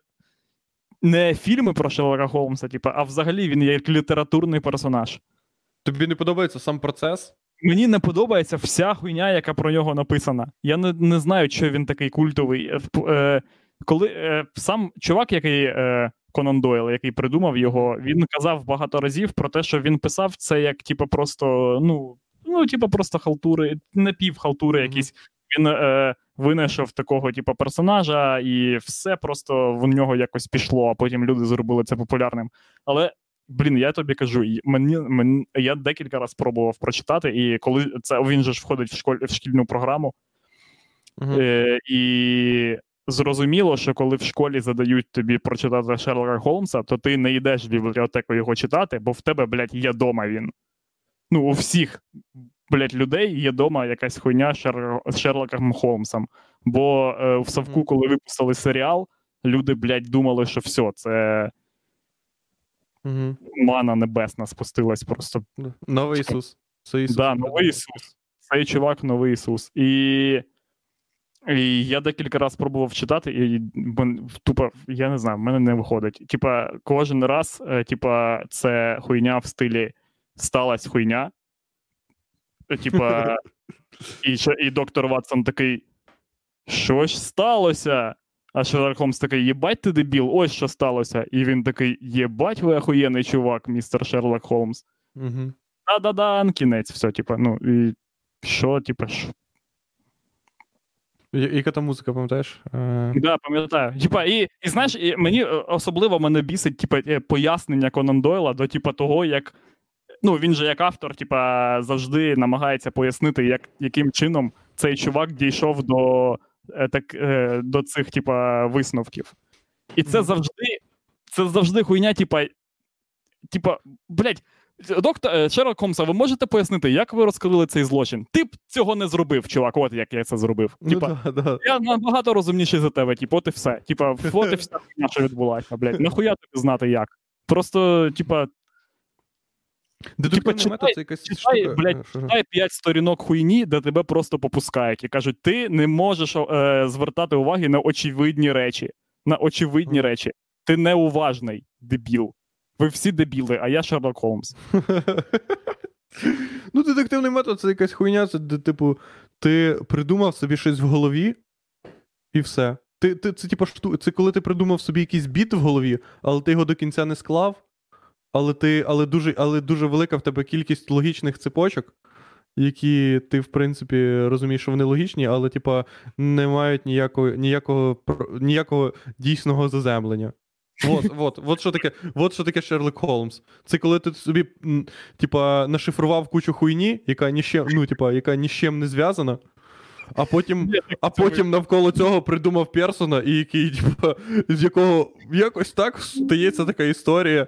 не фільми про Шерлока Холмса, типу, а взагалі він як літературний персонаж. Тобі не подобається сам процес? Мені не подобається вся хуйня, яка про нього написана. Я не, не знаю, що він такий культовий. Е, Е, коли е, сам чувак, який е, Конан Дойл, який придумав його, він казав багато разів про те, що він писав це як, типу, просто, ну, ну, типу, просто халтури, напівхалтури Мгм. якісь. Він е, винайшов такого, типу, персонажа, і все просто в нього якось пішло, а потім люди зробили це популярним. Але Блін, я тобі кажу, мені, мені я декілька разів пробував прочитати, і коли це він же ж входить в школь в шкільну програму, Угу. е, і зрозуміло, що коли в школі задають тобі прочитати Шерлока Холмса, то ти не йдеш в бібліотеку його читати, бо в тебе, блядь, є дома він. Ну, у всіх, блядь, людей є дома якась хуйня з Шер... з Шерлоком Холмсом. Бо е, в Савку, коли випустили серіал, люди, блядь, думали, що все, це Угу. мана небесна спустилась просто Новий Ісус. Це Ісус. Да, новий Ісус. Цей чувак новий Ісус. І, і я декілька разів пробував читати, і тупо, я не знаю, в мене не виходить. Типа, кожен раз, е, типа, це хуйня в стилі сталась хуйня. Е, Типа, і, і доктор Ватсон такий: що ж сталося? А Шерлок Холмс такий, єбать ти дебіл, ось що сталося. І він такий, єбать ви охуєнний чувак, містер Шерлок Холмс. Угу. Да-да-да, кінець, все, типа, ну, і що, типа, що? Яка там музика, пам'ятаєш? Е, Да, пам'ятаю. Типа, і, і знаєш, і мені е, особливо мене бісить, типа, е, пояснення Конан Дойла до типа того, як. Ну, він же як автор, типа, завжди намагається пояснити, як, яким чином цей чувак дійшов до, так, до цих, типа, висновків. І це завжди, це завжди хуйня, типа, типа, блядь, доктор е, Шерлок Холмса, ви можете пояснити, як ви розкрили цей злочин? Ти б цього не зробив, чувак, от як я це зробив. Ну, Типа, да, да. я набагато розумніший за тебе, типу, от і все. Типа, от і хуйня, що відбулася, блядь. Нахуя тобі знати як? Просто, типа, Дедуктивний читай- це якась читай, штука. блядь, читай п'ять сторінок хуйні, де тебе просто попускають і кажуть, ти не можеш е, звертати уваги на очевидні речі. На очевидні Мгм. речі. Ти неуважний, дебіл. Ви всі дебіли, а я Шерлок Холмс. ну, детективний метод це якась хуйня, це де, типу, ти придумав собі щось в голові, і все. Ти, ти, це, типу, це коли ти придумав собі якийсь біт в голові, але ти його до кінця не склав, але, ти, але, дуже, але дуже велика в тебе кількість логічних цепочок, які ти, в принципі, розумієш, що вони логічні, але, типа, не мають ніякого, ніякого, ніякого дійсного заземлення. От, от, от, що таке, от що таке Шерлок Холмс. Це коли ти собі, типа, нашифрував кучу хуйні, яка ні з чим, ну, типа, яка нічим не зв'язана, а потім, а потім навколо цього придумав персона, і який, типа, з якого якось так стається така історія.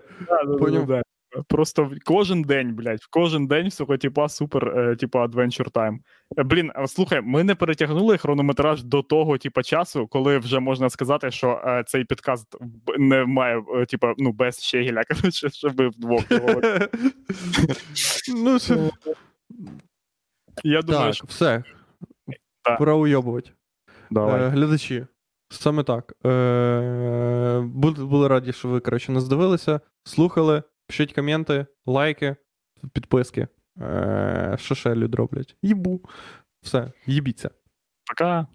Поняв. Да. Просто кожен день, блядь, в кожен день всього, типа, супер, е, типа, Adventure Time. Е, Блін, слухай, ми не перетягнули хронометраж до того, типа, часу, коли вже можна сказати, що е, цей підкаст не має, е, типа, ну, без Щегіля, коротше, щоб вдвох. його- ну. Я думаю, що все. Пора уйобувати. давай. Глядачі, саме так. Були, були раді, що ви коротше, нас дивилися, слухали, пишіть коменти, лайки, підписки. Що ще люди роблять? Їбу. Все, їбіться. Пока.